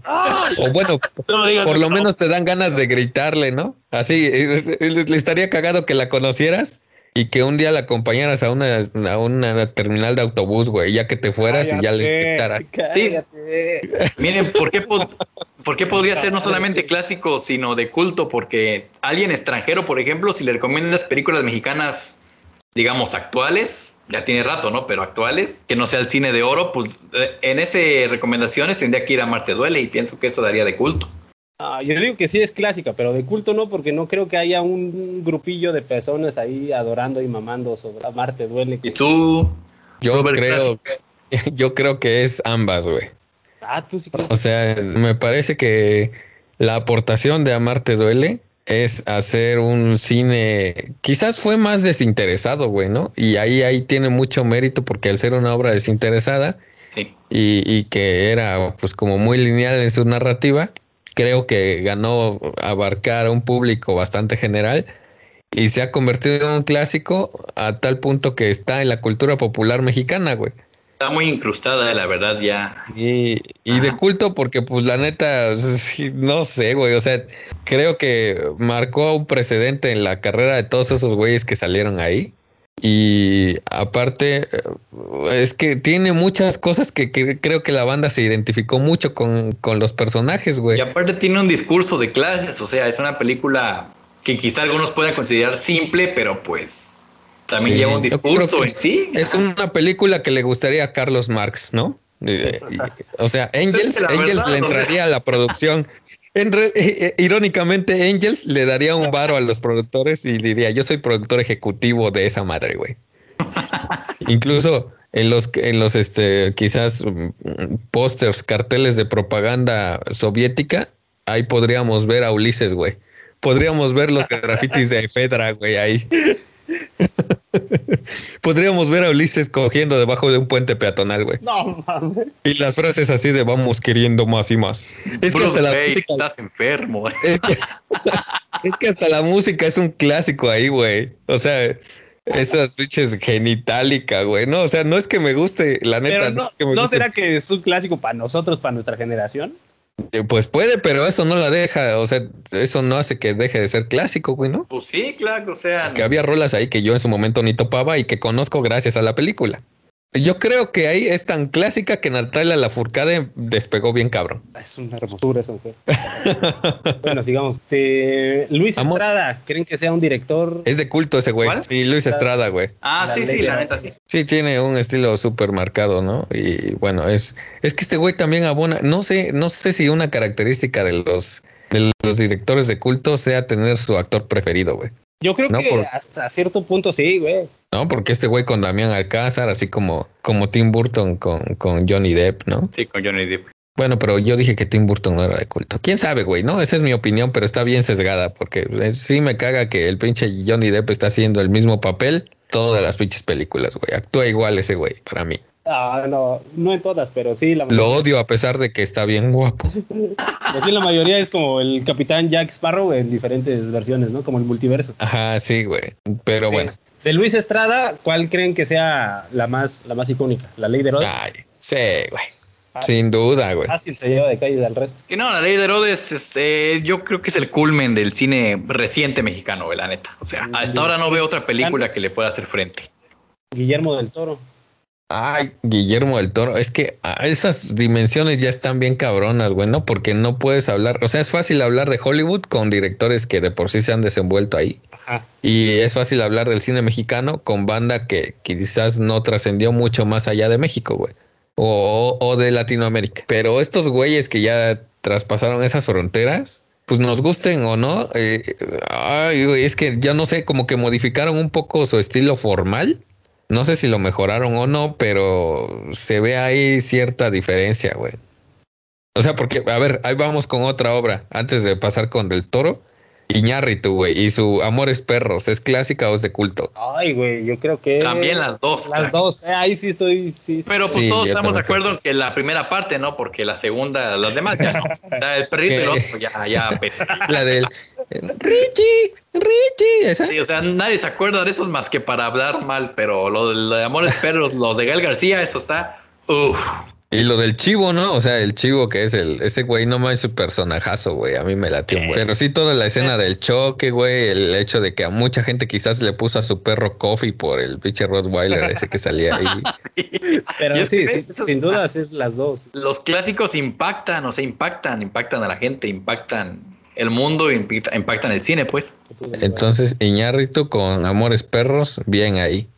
O bueno, No me digas por lo no. menos te dan ganas de gritarle, ¿no? Así, eh, eh, le estaría cagado que la conocieras y que un día la acompañaras a una, a una terminal de autobús, güey, ya que te fueras y ya le Cállate, gritaras. cállate. Miren, ¿por qué, pod- por qué podría ser no solamente clásico, sino de culto? Porque alguien extranjero, por ejemplo, si le recomiendas películas mexicanas, digamos, actuales, ya tiene rato, ¿no? Pero actuales, que no sea el cine de oro, pues eh, en ese recomendaciones tendría que ir a Marte Duele y pienso que eso daría de culto. Ah, yo digo que sí es clásica, pero de culto no, porque no creo que haya un grupillo de personas ahí adorando y mamando sobre Amarte duele. Y tú, Yo creo, yo creo que es ambas, güey. Ah, tú sí crees. O sea, me parece que la aportación de Amarte Duele es hacer un cine, quizás fue más desinteresado, güey, ¿no? Y ahí, ahí tiene mucho mérito porque al ser una obra desinteresada sí. y, y que era pues como muy lineal en su narrativa, creo que ganó abarcar a un público bastante general y se ha convertido en un clásico a tal punto que está en la cultura popular mexicana, güey. Está muy incrustada, la verdad, ya. Y, y de culto porque pues la neta, no sé, güey, o sea, creo que marcó un precedente en la carrera de todos esos güeyes que salieron ahí. Y aparte, eh, es que tiene muchas cosas que, que creo que la banda se identificó mucho con, con los personajes, güey. Y aparte tiene un discurso de clases, o sea, es una película que quizá algunos puedan considerar simple, pero pues también Sí, lleva un discurso en sí. Es una película que le gustaría a Carlos Marx, ¿no? Eh, o sea, Angels, Angels verdad, le o sea. entraría a la producción. <laughs> En re- eh, eh, irónicamente, Angels le daría un varo a los productores y diría, yo soy productor ejecutivo de esa madre, güey. <laughs> Incluso en los, en los este, quizás mm, pósters, carteles de propaganda soviética, ahí podríamos ver a Ulises, güey. Podríamos ver los grafitis de Fedra, güey, ahí. <laughs> Podríamos ver a Ulises cogiendo debajo de un puente peatonal, güey. No, mames. Y las frases así de vamos queriendo más y más. Es que hasta la música, estás enfermo. es que, <laughs> es que hasta la música es un clásico ahí, güey. O sea, esas pinches genitálica, güey. No, o sea, no es que me guste, la neta, Pero no, no, es que me ¿no guste. será que es un clásico para nosotros, para nuestra generación? Eh, Pues puede, pero eso no la deja, o sea, eso no hace que deje de ser clásico, güey, ¿no? Pues sí, claro, o sea, Que había rolas ahí que yo en su momento ni topaba y que conozco gracias a la película. Yo creo que ahí es tan clásica que Natalia Lafourcade despegó bien cabrón. Es una hermosura esa mujer. <laughs> bueno, sigamos. Eh, Luis Amor. Estrada, ¿creen que sea un director? Es de culto ese güey. ¿Cuál? Y Luis Estrada, güey. Ah, La sí, sí, la neta sí. Sí, tiene un estilo súper marcado, ¿no? Y bueno, es, es que este güey también abona, no sé, no sé si una característica de los, de los directores de culto sea tener su actor preferido, güey. Yo creo No, que por- hasta cierto punto sí, güey. ¿No? Porque este güey con Damián Alcázar, así como, como Tim Burton con, con Johnny Depp, ¿no? Sí, con Johnny Depp. Bueno, pero yo dije que Tim Burton no era de culto. ¿Quién sabe, güey? No, esa es mi opinión, pero está bien sesgada, porque eh, sí me caga que el pinche Johnny Depp está haciendo el mismo papel todas las pinches películas, güey. Actúa igual ese güey, para mí. Ah, no, no en todas, pero sí la Lo odio a pesar de que está bien guapo. <laughs> Pues sí, la mayoría es como el Capitán Jack Sparrow en diferentes versiones, ¿no? Como el multiverso. Ajá, sí, güey. Pero Sí. bueno. De Luis Estrada, ¿cuál creen que sea la más, la más icónica? ¿La ley de Herodes? Ay, sí, güey. Sin duda, güey. Fácil se lleva de calle al resto. Que no, la ley de Herodes, este, yo creo que es el culmen del cine reciente mexicano, güey, la neta. O sea, hasta ahora no veo otra película que le pueda hacer frente. Guillermo del Toro. Ay, Guillermo del Toro, es que ah, esas dimensiones ya están bien cabronas, güey, ¿no? Porque no puedes hablar, o sea, es fácil hablar de Hollywood con directores que de por sí se han desenvuelto ahí. Ajá. Y es fácil hablar del cine mexicano con banda que quizás no trascendió mucho más allá de México, güey. O, o de Latinoamérica. Pero estos güeyes que ya traspasaron esas fronteras, pues nos gusten o no, eh, ay, güey, es que ya no sé, como que modificaron un poco su estilo formal. No sé si lo mejoraron o no, pero se ve ahí cierta diferencia, güey. O sea, porque, a ver, ahí vamos con otra obra. Antes de pasar con Del Toro, Iñárritu, güey, y su Amores Perros, ¿es clásica o es de culto? Ay, güey, yo creo que. También las dos. Las crack. dos. Eh, ahí sí estoy. Sí, Pero pues Sí, todos estamos de acuerdo en que la primera parte, ¿no? Porque la segunda, las demás ya no. <laughs> El perrito y el otro ya, ya pesa. <laughs> La del Richie, Richie, esa. Sí, o sea, nadie se acuerda de esos más que para hablar mal, pero lo de, lo de Amores Perros, los de Gael García, eso está. Uf. Y lo del chivo, ¿no? O sea, el chivo que es el, ese güey no más es su personajazo, güey. A mí me latió, un buen. Pero sí toda la escena del choque, güey. El hecho de que a mucha gente quizás le puso a su perro Coffee por el pinche Rottweiler ese que salía ahí. <laughs> Pero Y es sí, que sí, sin dudas es las dos. Los clásicos impactan, o sea, impactan, impactan a la gente, impactan el mundo, impacta- impactan el cine, pues. Entonces, Iñárritu con Amores Perros, bien ahí.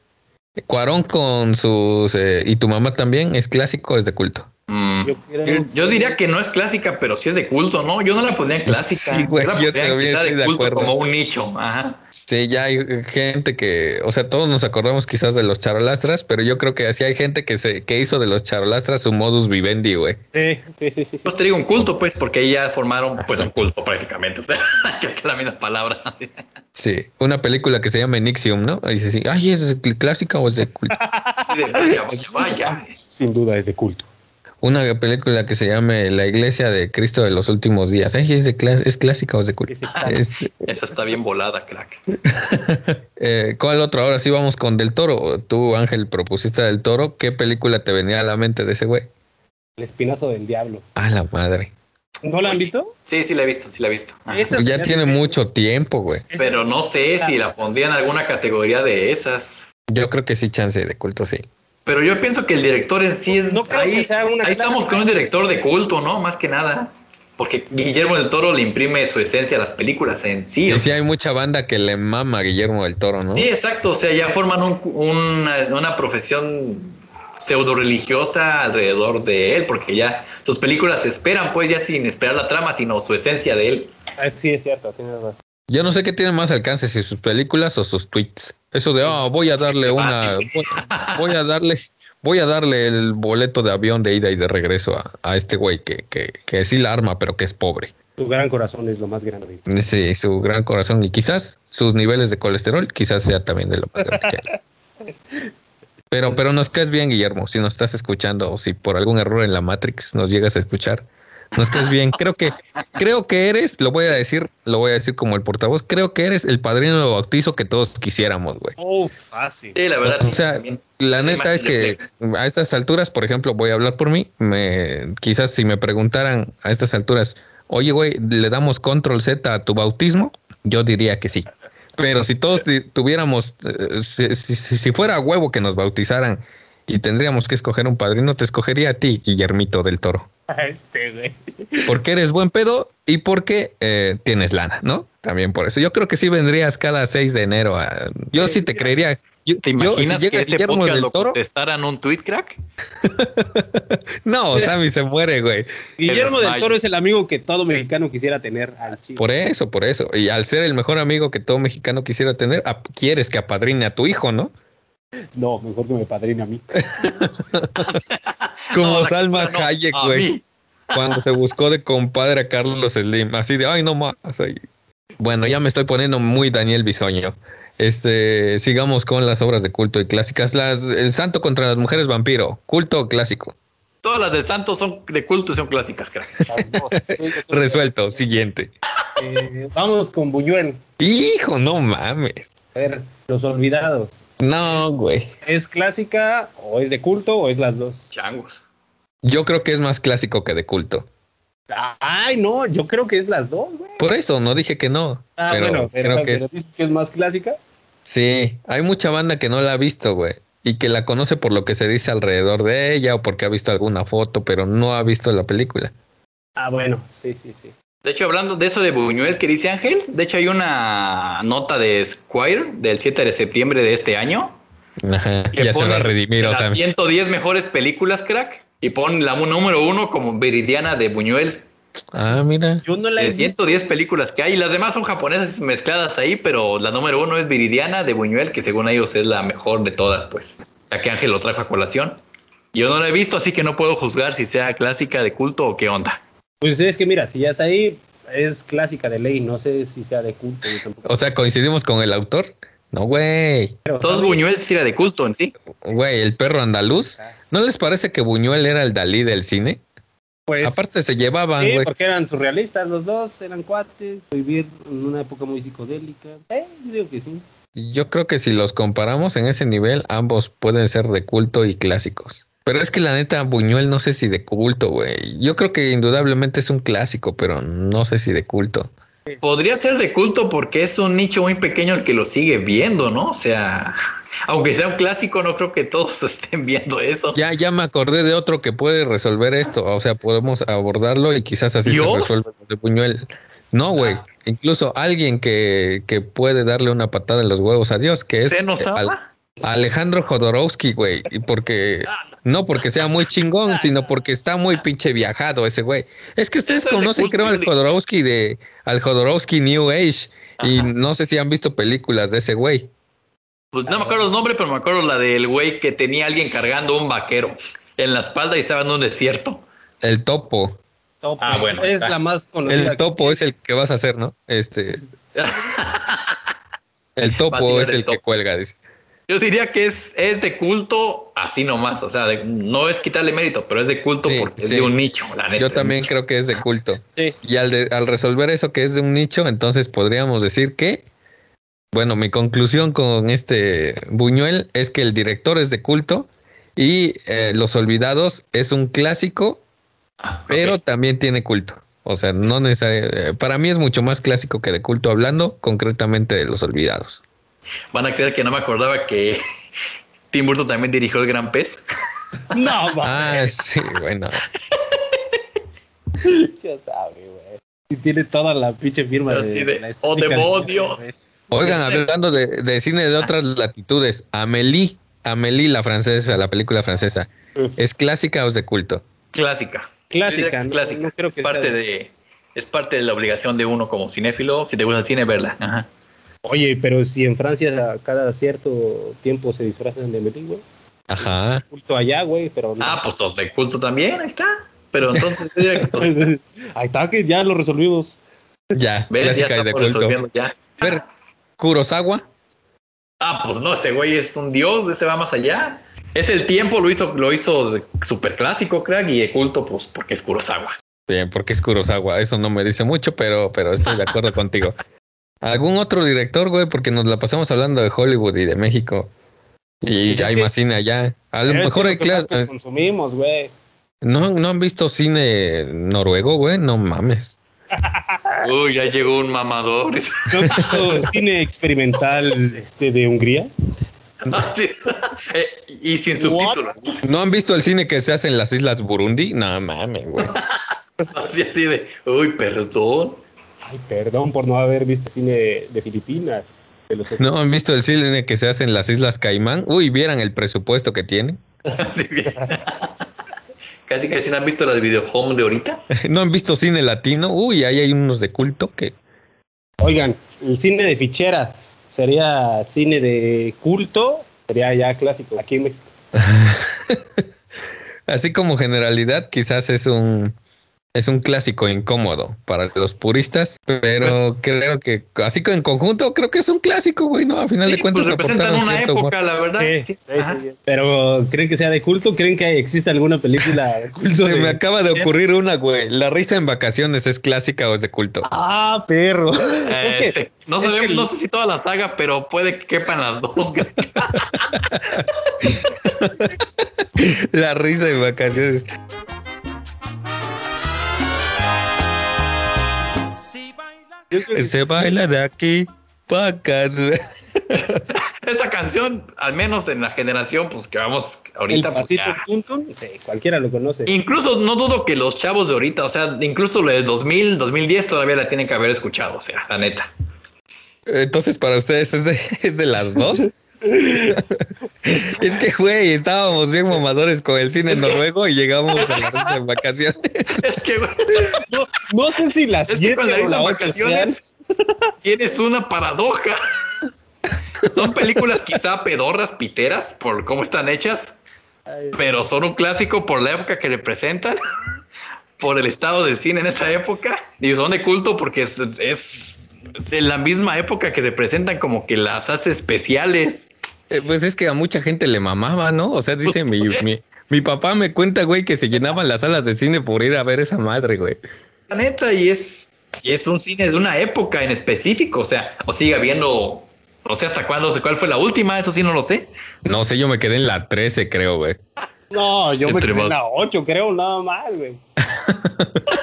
Cuarón con sus... eh, ¿Y tu mamá también? ¿Es clásico o es de culto? Mm. Yo creo Yo, yo diría que no es clásica, pero sí es de culto, ¿no? Yo no la pondría en clásica. Sí, güey, yo la yo también de de culto acuerdo. como un nicho. Ajá. Sí, ya hay gente que... O sea, todos nos acordamos quizás de los charolastras, pero yo creo que así hay gente que, se, que hizo de los charolastras su modus vivendi, güey. Sí, sí, sí, sí. Pues te digo un culto, pues, porque ahí ya formaron pues un culto prácticamente. O sea, <laughs> que es la misma palabra. Sí, una película que se llama Enixium, ¿no? Y dice, sí, ay, ¿es de clásica o es de culto? Así de vaya, vaya, vaya. Sin duda es de culto. Una película que se llame La Iglesia de Cristo de los Últimos Días. ¿es, de clá- ¿es clásica o es de culto? Este, <laughs> Esa está bien volada, crack. <laughs> eh, ¿Cuál otro? Ahora sí vamos con Del Toro. Tú, Ángel, propusiste Del Toro. ¿Qué película te venía a la mente de ese güey? El espinazo del diablo. A la madre. ¿No la han visto? Sí, sí la he visto, sí la he visto. Ajá. Esa Ya tiene mucho tiempo, güey. Pero no sé si la pondría en alguna categoría de esas. Yo creo que sí, chance de culto, sí. Pero yo pienso que el director en sí es. No creo ahí que sea una ahí estamos con un director de culto, ¿no? Más que nada. Porque Guillermo del Toro le imprime su esencia a las películas en sí. sea, sí hay mucha banda que le mama a Guillermo del Toro, ¿no? Sí, exacto. O sea, ya forman un- una, una profesión pseudo religiosa alrededor de él, porque ya sus películas se esperan, pues ya sin esperar la trama, sino su esencia de él. Ah, sí, es cierto, tienes razón. Yo no sé qué tiene más alcance, si sus películas o sus tweets. Eso de, ah, voy a darle una, voy, voy a darle, voy a darle el boleto de avión de ida y de regreso a, a este güey que, que, que sí la arma, pero que es pobre. Tu gran corazón es lo más grande. Sí, su gran corazón y quizás sus niveles de colesterol, quizás sea también de lo más grande que hay. Pero, pero nos caes bien, Guillermo, si nos estás escuchando o si por algún error en la Matrix nos llegas a escuchar. Nos caes bien. Creo que, creo que eres, lo voy a decir, lo voy a decir como el portavoz, creo que eres el padrino de bautizo que todos quisiéramos, güey. Oh, fácil. Sí, la verdad. O sea. La Sí, neta es que a estas alturas, por ejemplo, voy a hablar por mí. Me, quizás si me preguntaran a estas alturas, oye, güey, ¿le damos control Z a tu bautismo? Yo diría que sí. Pero si todos tuviéramos, eh, si, si- si- si fuera a huevo que nos bautizaran y tendríamos que escoger un padrino, te escogería a ti, Guillermito del Toro. Este, güey. Porque eres buen pedo y porque eh, tienes lana, ¿no? También por eso. Yo creo que sí vendrías cada 6 de enero. A, yo sí te creería. Yo, ¿Te yo, si imaginas llega que Guillermo del lo Toro, contestaran un tweet, crack? <laughs> no, Sammy se muere, güey. Guillermo del. Toro es el amigo que todo mexicano quisiera tener al chile. Por eso, por eso. Y al ser el mejor amigo que todo mexicano quisiera tener, quieres que apadrine a tu hijo, ¿no? No, mejor que me padrine a mí. <laughs> Como Salma Hayek, güey. Cuando se buscó de compadre a Carlos Slim. Así de, ay, no más. ay". Bueno, ya me estoy poniendo muy Daniel Bisoño. Este, sigamos con las obras de culto y clásicas. Las, el Santo contra las mujeres vampiro. Culto o clásico. Todas las de Santos son de culto y son clásicas, crack. <laughs> Resuelto. Siguiente. Eh, vamos con Buñuel. Hijo, no mames. A ver, Los Olvidados. No, güey. ¿Es clásica o es de culto o es las dos? Changos. Yo creo que es más clásico que de culto. Ay, no, yo creo que es las dos, güey. Por eso no dije que no. Ah, pero bueno, pero, creo que pero es. dices que es más clásica. Sí, hay mucha banda que no la ha visto, güey. Y que la conoce por lo que se dice alrededor de ella o porque ha visto alguna foto, pero no ha visto la película. Ah, bueno, sí, sí, sí. De hecho, hablando de eso de Buñuel que dice Ángel, de hecho hay una nota de Squire del 7 de septiembre de este año. Ajá, que ya se pone va a redimir, o las sea. 110 mejores películas, crack. Y pone la número uno como Viridiana de Buñuel. Ah, mira. Yo no la he De visto. 110 películas que hay. Y las demás son japonesas mezcladas ahí, pero la número uno es Viridiana de Buñuel, que según ellos es la mejor de todas, pues. Ya que Ángel lo trajo a colación. Yo no la he visto, así que no puedo juzgar si sea clásica de culto o qué onda. Pues es que mira, si ya está ahí, es clásica de ley. No sé si sea de culto. O sea, coincidimos con el autor. No, güey. Todos. Buñuel sí era de culto en sí. Güey, el perro andaluz. ¿No les parece que Buñuel era el Dalí del cine? Pues, Aparte se llevaban, sí, güey. porque eran surrealistas los dos, eran cuates, vivir en una época muy psicodélica. Eh, yo digo que sí. Yo creo que si los comparamos en ese nivel, ambos pueden ser de culto y clásicos. Pero es que la neta, Buñuel no sé si de culto, güey. Yo creo que indudablemente es un clásico, pero no sé si de culto. Podría ser de culto porque es un nicho muy pequeño el que lo sigue viendo, ¿no? O sea, <laughs> aunque sea un clásico, no creo que todos <laughs> estén viendo eso. Ya, ya me acordé de otro que puede resolver esto. O sea, podemos abordarlo y quizás así ¿Dios? se resuelve de Buñuel. No, güey. Incluso alguien que, que puede darle una patada en los huevos a Dios, que es ¿Seno eh, Sama? Al- Alejandro Jodorowsky, güey. Y porque no porque sea muy chingón, sino porque está muy pinche viajado ese güey. Es que ustedes es conocen, creo, al. Jodorowsky de al Jodorowsky New Age. Y Ajá. no sé si han visto películas de ese güey. Pues no me acuerdo el nombre, pero me acuerdo la del güey que tenía a alguien cargando un vaquero en la espalda y estaba en un desierto. El topo. Topo. Ah, bueno, es está. la más conocida. El topo es el que vas a hacer, ¿no? Este. <laughs> El topo es el el que cuelga, dice. Yo diría que es, es de culto así nomás. O sea, de- no es quitarle mérito, pero es de culto Sí, porque es de un nicho, la neta. Yo también creo que es de culto. Sí. Y al, de- al resolver eso que es de un nicho, entonces podríamos decir que, bueno, mi conclusión con este Buñuel es que el director es de culto y eh, Los Olvidados es un clásico, Ah, pero también tiene culto. O sea, no necesariamente, para mí es mucho más clásico que de culto hablando concretamente de Los Olvidados. Van a creer que no me acordaba que <laughs> Tim Burton también dirigió El Gran Pez. <laughs> No, <laughs> Ah, sí, bueno. Ya sabe, güey. Y tiene toda la pinche firma de, la "Oh, demonios". del- Oigan, Este- hablando de, de cine de otras latitudes, Amélie, Amélie la francesa, la película francesa, ¿es clásica o es de culto? Clásica. Clásica, es clásica. no creo es que parte sea- de es parte de la obligación de uno como cinéfilo. Si te gusta el cine, verla. Ajá. Oye, pero si en Francia cada cierto tiempo se disfrazan de Melín, güey. Ajá. Culto allá, güey, pero no. Ah, pues todos de culto también, ahí está. Pero entonces, todos- <laughs> Ahí está, que ya lo resolvimos. Ya, ¿ves? Ya de estamos culto. resolviendo ya. A ver, Kurosawa, Ah, pues no, ese güey es un dios, ese va más allá. Es el tiempo, lo hizo, lo hizo súper clásico, crack, y de culto, pues porque es Kurosawa. Bien, porque es Kurosawa. Eso no me dice mucho, pero, pero estoy de acuerdo <laughs> contigo. ¿Algún otro director, güey? Porque nos la pasamos hablando de Hollywood y de México. Y hay más cine allá. A lo mejor hay clases. consumimos, güey. ¿No, ¿No han visto cine noruego, güey? No mames. <laughs> Uy, ya llegó un mamador. ¿No has visto <laughs> cine experimental este, de Hungría? Así. Eh, y sin subtítulos. ¿No han visto el cine que se hace en las islas Burundi? No mames, güey. <laughs> Así, así de, uy, perdón. Ay, perdón por no haber visto cine de Filipinas. De los ¿No han visto el cine que se hace en las islas Caimán? Uy, vieran el presupuesto que tiene. <laughs> Así bien. Casi que si no han visto las video home de ahorita. <laughs> ¿No han visto cine latino? Uy, ahí hay unos de culto que... Oigan, el cine de ficheras sería cine de culto, sería ya clásico aquí en México. <laughs> Así como generalidad, quizás es un es un clásico incómodo para los puristas, pero Pues creo que así que en conjunto creo que es un clásico, güey, ¿no? A final Sí, de cuentas pues representan una humor. época, la verdad. Sí, Sí. Pero ¿creen que sea de culto? ¿Creen que existe alguna película de <laughs> culto? Se de- me acaba de ocurrir una, güey. La risa en vacaciones es clásica o es de culto. Ah, perro. Eh, <laughs> este, no es sabemos, que- no sé si toda la saga, pero puede que quepan las dos. <laughs> La risa en vacaciones. Que Se baila de aquí para acá. <laughs> Esa canción, al menos en la generación, pues que vamos el ahorita, pues pasito sí, cualquiera lo conoce. Incluso no dudo que los chavos de ahorita, o sea, incluso los de 2000, 2010 todavía la tienen que haber escuchado, o sea, la neta. Entonces, para ustedes, ¿es de, es de las dos? <laughs> <laughs> es que, güey, estábamos bien mamadores con el cine Es que- noruego y llegamos a la <laughs> risa en vacaciones. Es que, güey, No, no sé si las es que con la siete o risa en ocho vacaciones <laughs> tienes una paradoja. Son películas quizá pedorras, piteras, por cómo están hechas, pero son un clásico por la época que representan, por el estado del cine en esa época, y son de culto porque es, es, es de la misma época que representan como que las hace especiales. Eh, Pues es que a mucha gente le mamaba, ¿no? O sea, dice mi, mi, mi papá me cuenta, güey, que se llenaban las salas de cine por ir a ver esa madre, güey. La neta, y es, y es un cine de una época en específico, o sea, o sigue habiendo, no sé hasta cuándo, cuál fue la última, eso sí no lo sé. No sé, yo me quedé en la 13, creo, güey. No, yo me quedé en la 8, creo, nada más, güey. <laughs>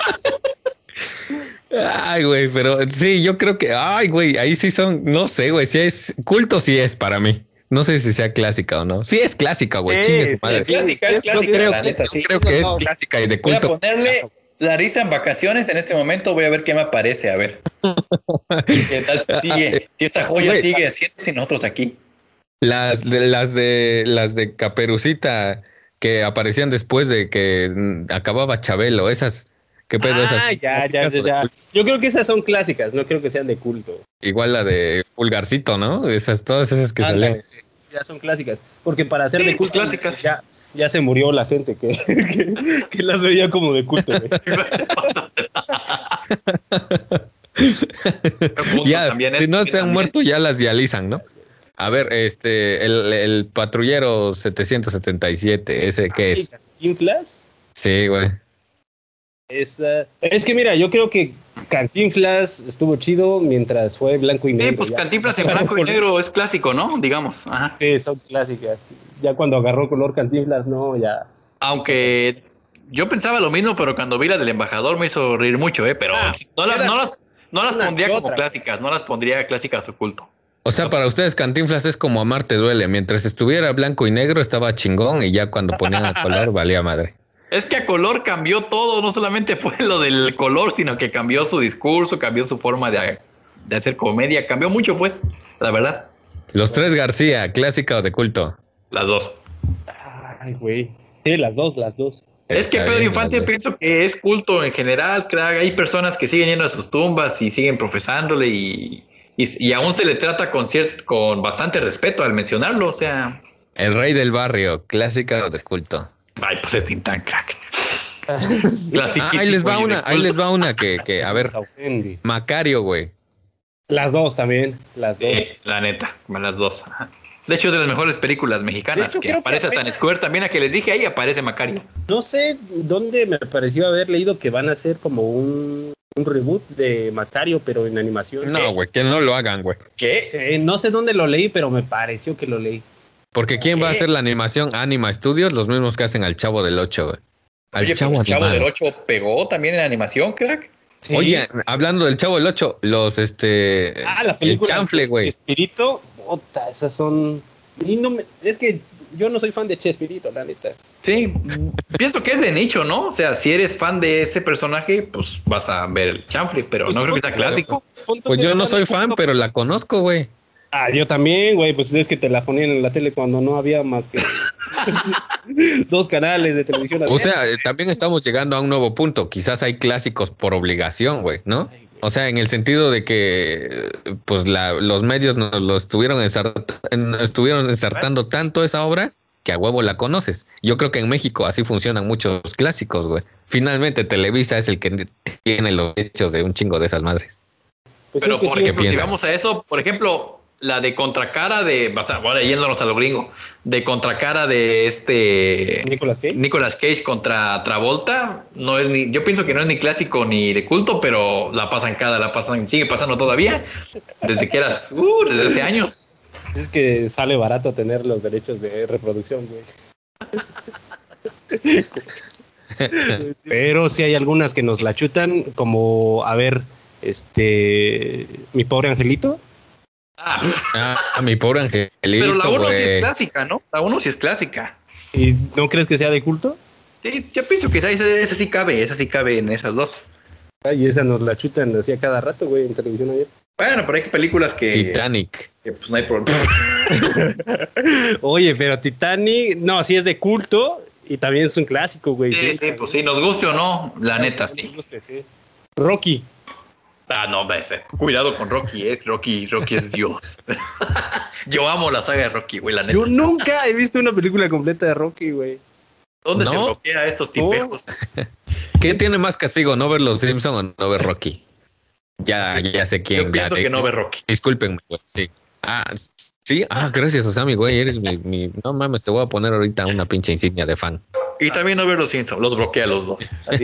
Ay, güey, pero sí, yo creo que, ay, güey, ahí sí son, no sé, güey, si es culto, sí es para mí. No sé si sea clásica o no. Sí es clásica, güey, Sí, chingue su madre. es clásica, es Yo clásica, creo la que- neta, sí. Creo que es No. clásica y de Voy a culto. ponerle la risa en vacaciones en este momento, voy a ver qué me aparece, a ver. <laughs> ¿Qué tal si sigue? Si esa joya sigue siendo sin nosotros aquí. Las de las de las de Caperucita que aparecían después de que mm, acababa Chabelo, esas. ¿Qué pedo esas? Ah, ya, ya, ya, ya. Yo creo que esas son clásicas, no creo que sean de culto. Igual la de Pulgarcito, ¿no? Esas, todas esas que salían. Ándale, Ya son clásicas. Porque para ser Sí, de culto, clásicas. ya, ya se murió la gente que, <laughs> que, que las veía como de culto, güey. <laughs> Ya, si no se han muerto, ya las dializan, ¿no? A ver, este, el, el patrullero 777, ¿ese qué es? ¿Cantinflas? Sí, güey. Es que mira, yo creo que Cantinflas estuvo chido mientras fue blanco y negro. Sí, pues ya. Cantinflas en blanco y negro es clásico, ¿no? Digamos. Ajá. Sí, son clásicas. Ya cuando agarró color Cantinflas, no, ya. Aunque yo pensaba lo mismo, pero cuando vi la del embajador me hizo reír mucho, ¿eh? Pero Ah, no, la- era no las, no las una pondría como otra. clásicas, no las pondría clásicas oculto. O sea, para ustedes Cantinflas es como Amarte duele. Mientras estuviera blanco y negro estaba chingón y ya cuando ponían a color <laughs> valía madre. Es que a color cambió todo, no solamente fue lo del color, sino que cambió su discurso, cambió su forma de, de hacer comedia, cambió mucho, pues, la verdad, Los tres García, clásica o de culto. las dos. Ay, güey. Sí, las dos, las dos. Es que Pedro bien, Infante pienso que es culto en general, crack. Hay personas que siguen yendo a sus tumbas y siguen profesándole y, y, y aún se le trata con, ciert- con bastante respeto al mencionarlo. O sea, El rey del barrio, clásica o de culto. Ay, pues es Tintán, crack. <laughs> Ah, Clasiquísimo ahí les va una, ahí les va una que, que, a ver. Macario, güey. Las dos también, las dos. Eh, la neta, las dos. De hecho, es de las mejores películas mexicanas. Hecho, que creo que aparece hasta en Square también, a que les dije ahí aparece Macario. No sé dónde me pareció haber leído que van a hacer como un, un reboot de Macario, pero en animación. No, güey, que no lo hagan, güey. ¿Qué? Eh, no sé dónde lo leí, pero me pareció que lo leí. Porque ¿quién va a hacer la animación? Anima Studios, los mismos que hacen al Chavo del 8, güey. Al Oye, Chavo, el Chavo del 8 pegó también en animación, crack. Sí. Oye, hablando del Chavo del 8, los este ah, las el películas. chanfle, güey. Espirito, puta, esas son. Y no me- es que yo no soy fan de Chespirito, la neta. Sí, pienso que es de nicho, ¿no? O sea, si eres fan de ese personaje, pues vas a ver el chanfle, pero no creo que sea clásico. Pues yo no soy fan, pero la conozco, güey. Ah, yo también, güey, pues es que te la ponían en la tele cuando no había más que <laughs> dos canales de televisión. O sea, eh, también estamos llegando a un nuevo punto. Quizás hay clásicos por obligación, güey, ¿no? O sea, en el sentido de que eh, pues la- los medios nos lo estuvieron, ensart- en- estuvieron ensartando tanto esa obra que a huevo la conoces. Yo creo que en México así funcionan muchos clásicos, güey. Finalmente Televisa es el que tiene los derechos de un chingo de esas madres. Pues Pero por ejemplo, si vamos a eso, por ejemplo, la de contracara de, o sea, ahora yéndonos a lo gringo, de contracara de este Nicolas Cage. Nicolas Cage contra Travolta, no es ni, yo pienso que no es ni clásico ni de culto, pero la pasan cada, la pasan, sigue pasando todavía, desde que eras, uh, desde hace años. Es que sale barato tener los derechos de reproducción, güey. <laughs> Pero sí hay algunas que nos la chutan, como, a ver, este, mi pobre angelito. Ah, Ah, mi pobre angelito, pero la uno sí güey. es clásica, ¿no? La uno sí es clásica. ¿Y no crees que sea de culto? Sí, yo pienso que esa, esa, esa sí cabe, esa sí cabe en esas dos. Ay, esa nos la chutan así a cada rato, güey, en televisión ayer. Bueno, pero hay películas que, Titanic. que, pues no hay problema. <laughs> Oye, pero Titanic, no, sí es de culto y también es un clásico, güey. Sí, sí, pues sí, nos guste o no, la neta, sí. Rocky. Ah, no, ese. Cuidado con Rocky, eh. Rocky, Rocky es Dios. <laughs> Yo amo la saga de Rocky, güey, la neta. Yo nunca he visto una película completa de Rocky, güey. ¿Dónde se ¿No? bloquea a estos tipejos? <laughs> ¿Qué tiene más castigo, no ver los Simpson o no ver Rocky? Ya, ya sé quién. Yo pienso ya, que no ve Rocky. Discúlpenme, güey. Sí. Ah, sí. Ah, gracias, Osami, güey. Eres mi, mi- No mames, te voy a poner ahorita una pinche insignia de fan. Y también no ve los Simpsons, los bloquea a los dos. <laughs>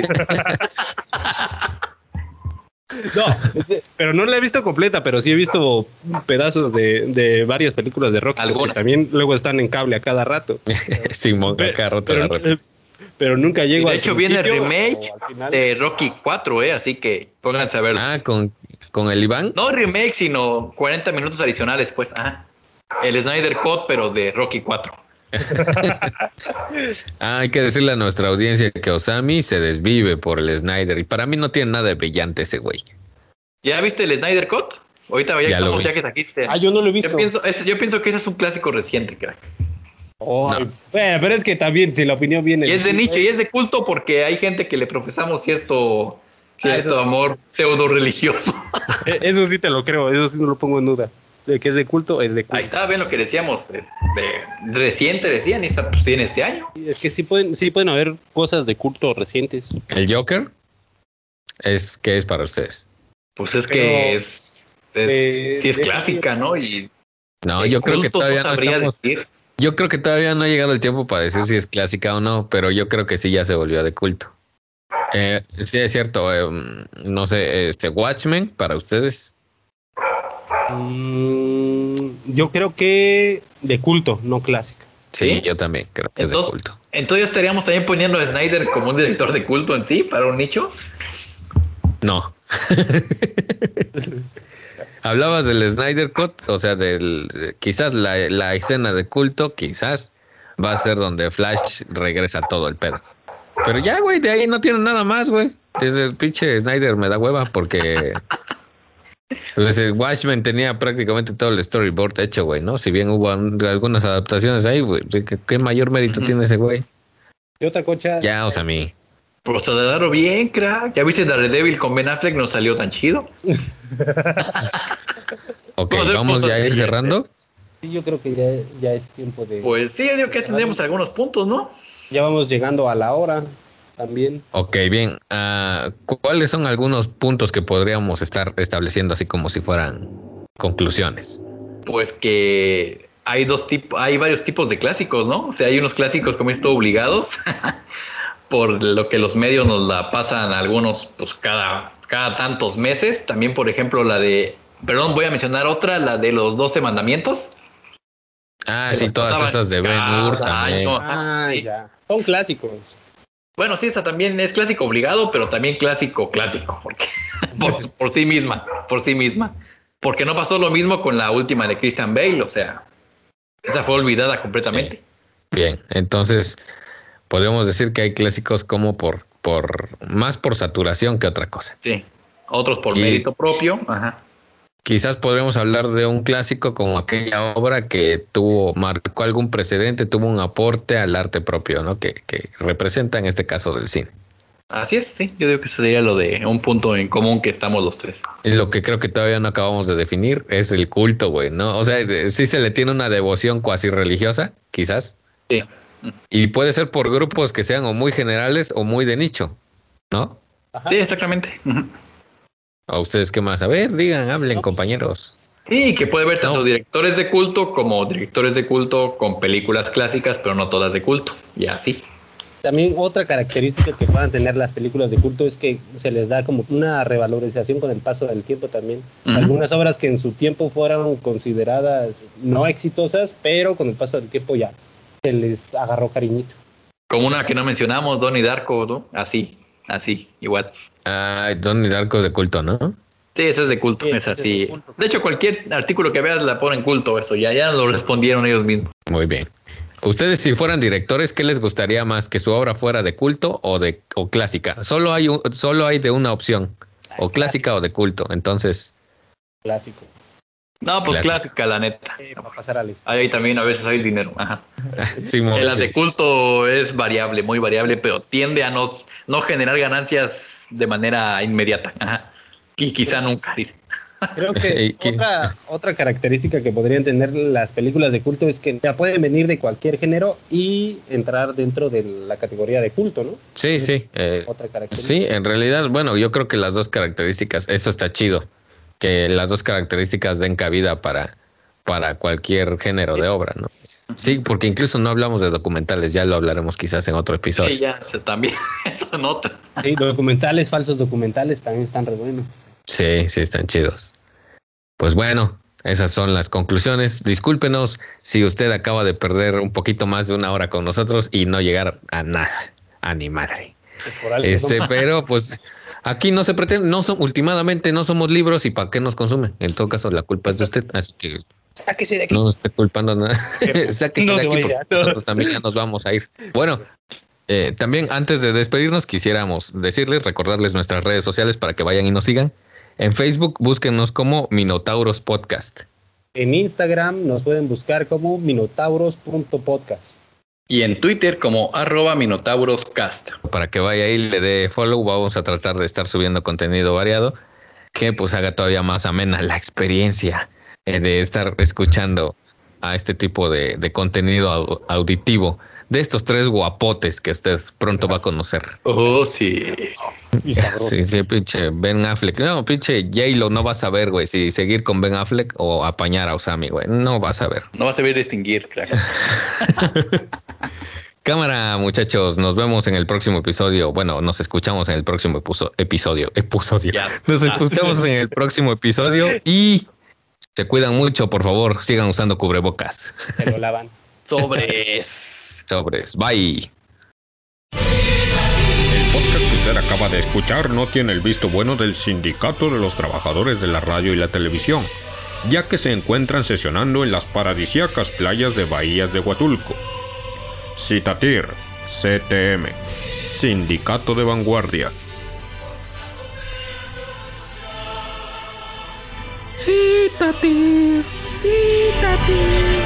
No, pero no la he visto completa, pero sí he visto pedazos de, de varias películas de Rocky. Algunas. que también luego están en cable a cada rato. Simón, Pe- acá roto pero, la repito. eh, pero nunca llego de al hecho viene el remake o al final. de Rocky 4, eh. Así que pónganse a verlo. Ah, con, con el Iván. No remake, sino 40 minutos adicionales, pues. Ah. El Snyder Cut, pero de Rocky 4. <laughs> Ah, hay que decirle a nuestra audiencia que Osami se desvive por el Snyder. Y para mí no tiene nada de brillante ese güey. ¿Ya viste el Snyder Cut? Ahorita ya, Ya estamos, ya que trajiste. Ah, yo no lo he visto. Yo pienso, ese- yo pienso que ese es un clásico reciente, crack. Bueno, pero es que también, si la opinión viene. Y es de nicho y es de culto porque hay gente que le profesamos cierto, cierto eso- amor pseudo religioso. <laughs> Eh, Eso sí te lo creo, eso sí no lo pongo en duda. De que es de culto, es de culto. Ahí está, ven lo que decíamos. De, de- reciente decían, y está, pues tiene este año. Es que sí pueden, sí pueden haber cosas de culto recientes. El Joker es que es para ustedes. Pues es Pero, que es, es eh, sí es clásica, ¿no? Y No, yo creo que todavía no sabría estamos. decir. Yo creo que todavía no ha llegado el tiempo para decir si es clásica o no, pero yo creo que sí ya se volvió de culto. Eh, sí, es cierto. eh, no sé, este Watchmen para ustedes. Mm, yo creo que de culto, no clásica. Sí, ¿Sí? yo también creo que Entonces- es de culto. Entonces estaríamos también poniendo a Snyder como un director de culto en sí, para un nicho. No. <laughs> Hablabas del Snyder Cut, o sea, del quizás la, la escena de culto, quizás va a ser donde Flash regresa todo el pedo. Pero ya, güey, de ahí no tiene nada más, güey. Desde el pinche Snyder me da hueva porque pues el Watchmen tenía prácticamente todo el storyboard hecho, güey, ¿no? Si bien hubo algunas adaptaciones ahí, güey, ¿qué, qué mayor mérito tiene ese güey? ¿Qué otra cocha? Ya, o sea, a mí. Pues te darlo bien, crack. ¿Ya viste Daredevil con Ben Affleck? No salió tan chido. <laughs> Ok, Vamos a ver vamos ya a ir cerrando. Sí, yo creo que ya, ya es tiempo de. Pues sí, yo digo que ya tendremos algunos puntos, ¿no? Ya vamos llegando a la hora. También. Ok, bien. Ah, ¿Cuáles son algunos puntos que podríamos estar estableciendo así como si fueran conclusiones? Pues que hay dos tipos, hay varios tipos de clásicos, ¿no? O sea, hay unos clásicos como esto obligados, <laughs> por lo que los medios nos la pasan algunos, pues cada, cada tantos meses. También, por ejemplo, la de, perdón, voy a mencionar otra, la de los 12 mandamientos. Ah, sí, todas esas de Ben Hur también. año. Ah, sí. ya. Son clásicos. Bueno, sí, esa también es clásico obligado, pero también clásico clásico, porque <laughs> por, por sí misma, por sí misma. Porque no pasó lo mismo con la última de Christian Bale, o sea, esa fue olvidada completamente. Bien, entonces podemos decir que hay clásicos como por, por más por saturación que otra cosa. Sí. Otros por Y- mérito propio. Ajá. Quizás podríamos hablar de un clásico como aquella obra que tuvo, marcó algún precedente, tuvo un aporte al arte propio, ¿no? Que, que representa en este caso del cine. Así es, sí. Yo digo que sería lo de un punto en común que estamos los tres. Lo que creo que todavía no acabamos de definir es el culto, güey, ¿no? O sea, sí se le tiene una devoción cuasi religiosa, quizás. Sí. Y puede ser por grupos que sean o muy generales o muy de nicho, ¿no? Ajá. Sí, exactamente. ¿A ustedes qué más? A ver, digan, hablen, compañeros. Y que puede ver tanto No. directores de culto como directores de culto con películas clásicas, pero no todas de culto. Y así. También otra característica que puedan tener las películas de culto es que se les da como una revalorización con el paso del tiempo también. Algunas obras que en su tiempo fueron consideradas no exitosas, pero con el paso del tiempo ya se les agarró cariñito. Como una que no mencionamos, Donnie Darko, ¿no? Así, así, igual. Ay, Donnie Darko es de culto, ¿no? Sí, ese es de culto, Sí, es así. de culto. De hecho, cualquier artículo que veas la ponen culto, eso ya, ya lo respondieron ellos mismos. Muy bien. Ustedes, si fueran directores, ¿qué les gustaría más? ¿Que su obra fuera de culto o de o clásica? Solo hay, un- solo hay de una opción, o clásica o de culto. Entonces, Clásico. No, pues clásica, la neta. Eh, para pasar a la Ahí también a veces hay dinero. Ajá. En las <laughs> sí. de culto es variable, muy variable, pero tiende a no, no generar ganancias de manera inmediata. Ajá. Y quizá nunca, dice. Creo ¿Y <laughs> que otra, otra característica que podrían tener las películas de culto es que ya pueden venir de cualquier género y entrar dentro de la categoría de culto, ¿no? sí, sí. eh, Otra característica. sí, en realidad, bueno, yo creo que las dos características, eso está chido, que las dos características den cabida para, para cualquier género de obra, ¿no? Sí, porque incluso no hablamos de documentales, ya lo hablaremos quizás en otro episodio. Sí, ya, se- también. <laughs> Sí, documentales, falsos documentales también están re buenos. Sí, sí, están chidos. Pues bueno, esas son las conclusiones. Discúlpenos si usted acaba de perder un poquito más de una hora con nosotros y no llegar a nada, a ni madre. Por algo Este, pero pues <laughs> aquí no se pretende, no son, últimamente no somos libros y para qué nos consumen. En todo caso, la culpa es de usted, así que Sáquese de aquí. no nos esté culpando nada. Sáquese <laughs> No de aquí porque nosotros también ya nos vamos a ir. Bueno, eh, también antes de despedirnos quisiéramos decirles, recordarles nuestras redes sociales para que vayan y nos sigan. En Facebook búsquenos como Minotauros Podcast. En Instagram nos pueden buscar como minotauros.podcast. Y en Twitter como arroba minotauroscast. Para que vaya ahí, le dé follow, vamos a tratar de estar subiendo contenido variado que pues haga todavía más amena la experiencia eh, de estar escuchando a este tipo de, contenido au- auditivo de estos tres guapotes que usted pronto va a conocer. Oh, sí. <laughs> Sí, sí, pinche Ben Affleck. No, pinche J-Lo no vas a ver, güey, si seguir con Ben Affleck o apañar a Osami, güey. No vas a ver. No vas a ver distinguir, crack. <laughs> Cámara, muchachos, nos vemos en el próximo episodio. Bueno, nos escuchamos en el próximo epuso- episodio. Episodio. Nos escuchamos en el próximo episodio y se cuidan mucho, por favor, sigan usando cubrebocas. Se lo lavan. <laughs> Sobres. Sobres. Bye. El podcast que usted acaba de escuchar no tiene el visto bueno del Sindicato de los Trabajadores de la Radio y la Televisión, ya que se encuentran sesionando en las paradisíacas playas de Bahías de Huatulco. Citatir, CTM, Sindicato de Vanguardia. Cítate, cítate.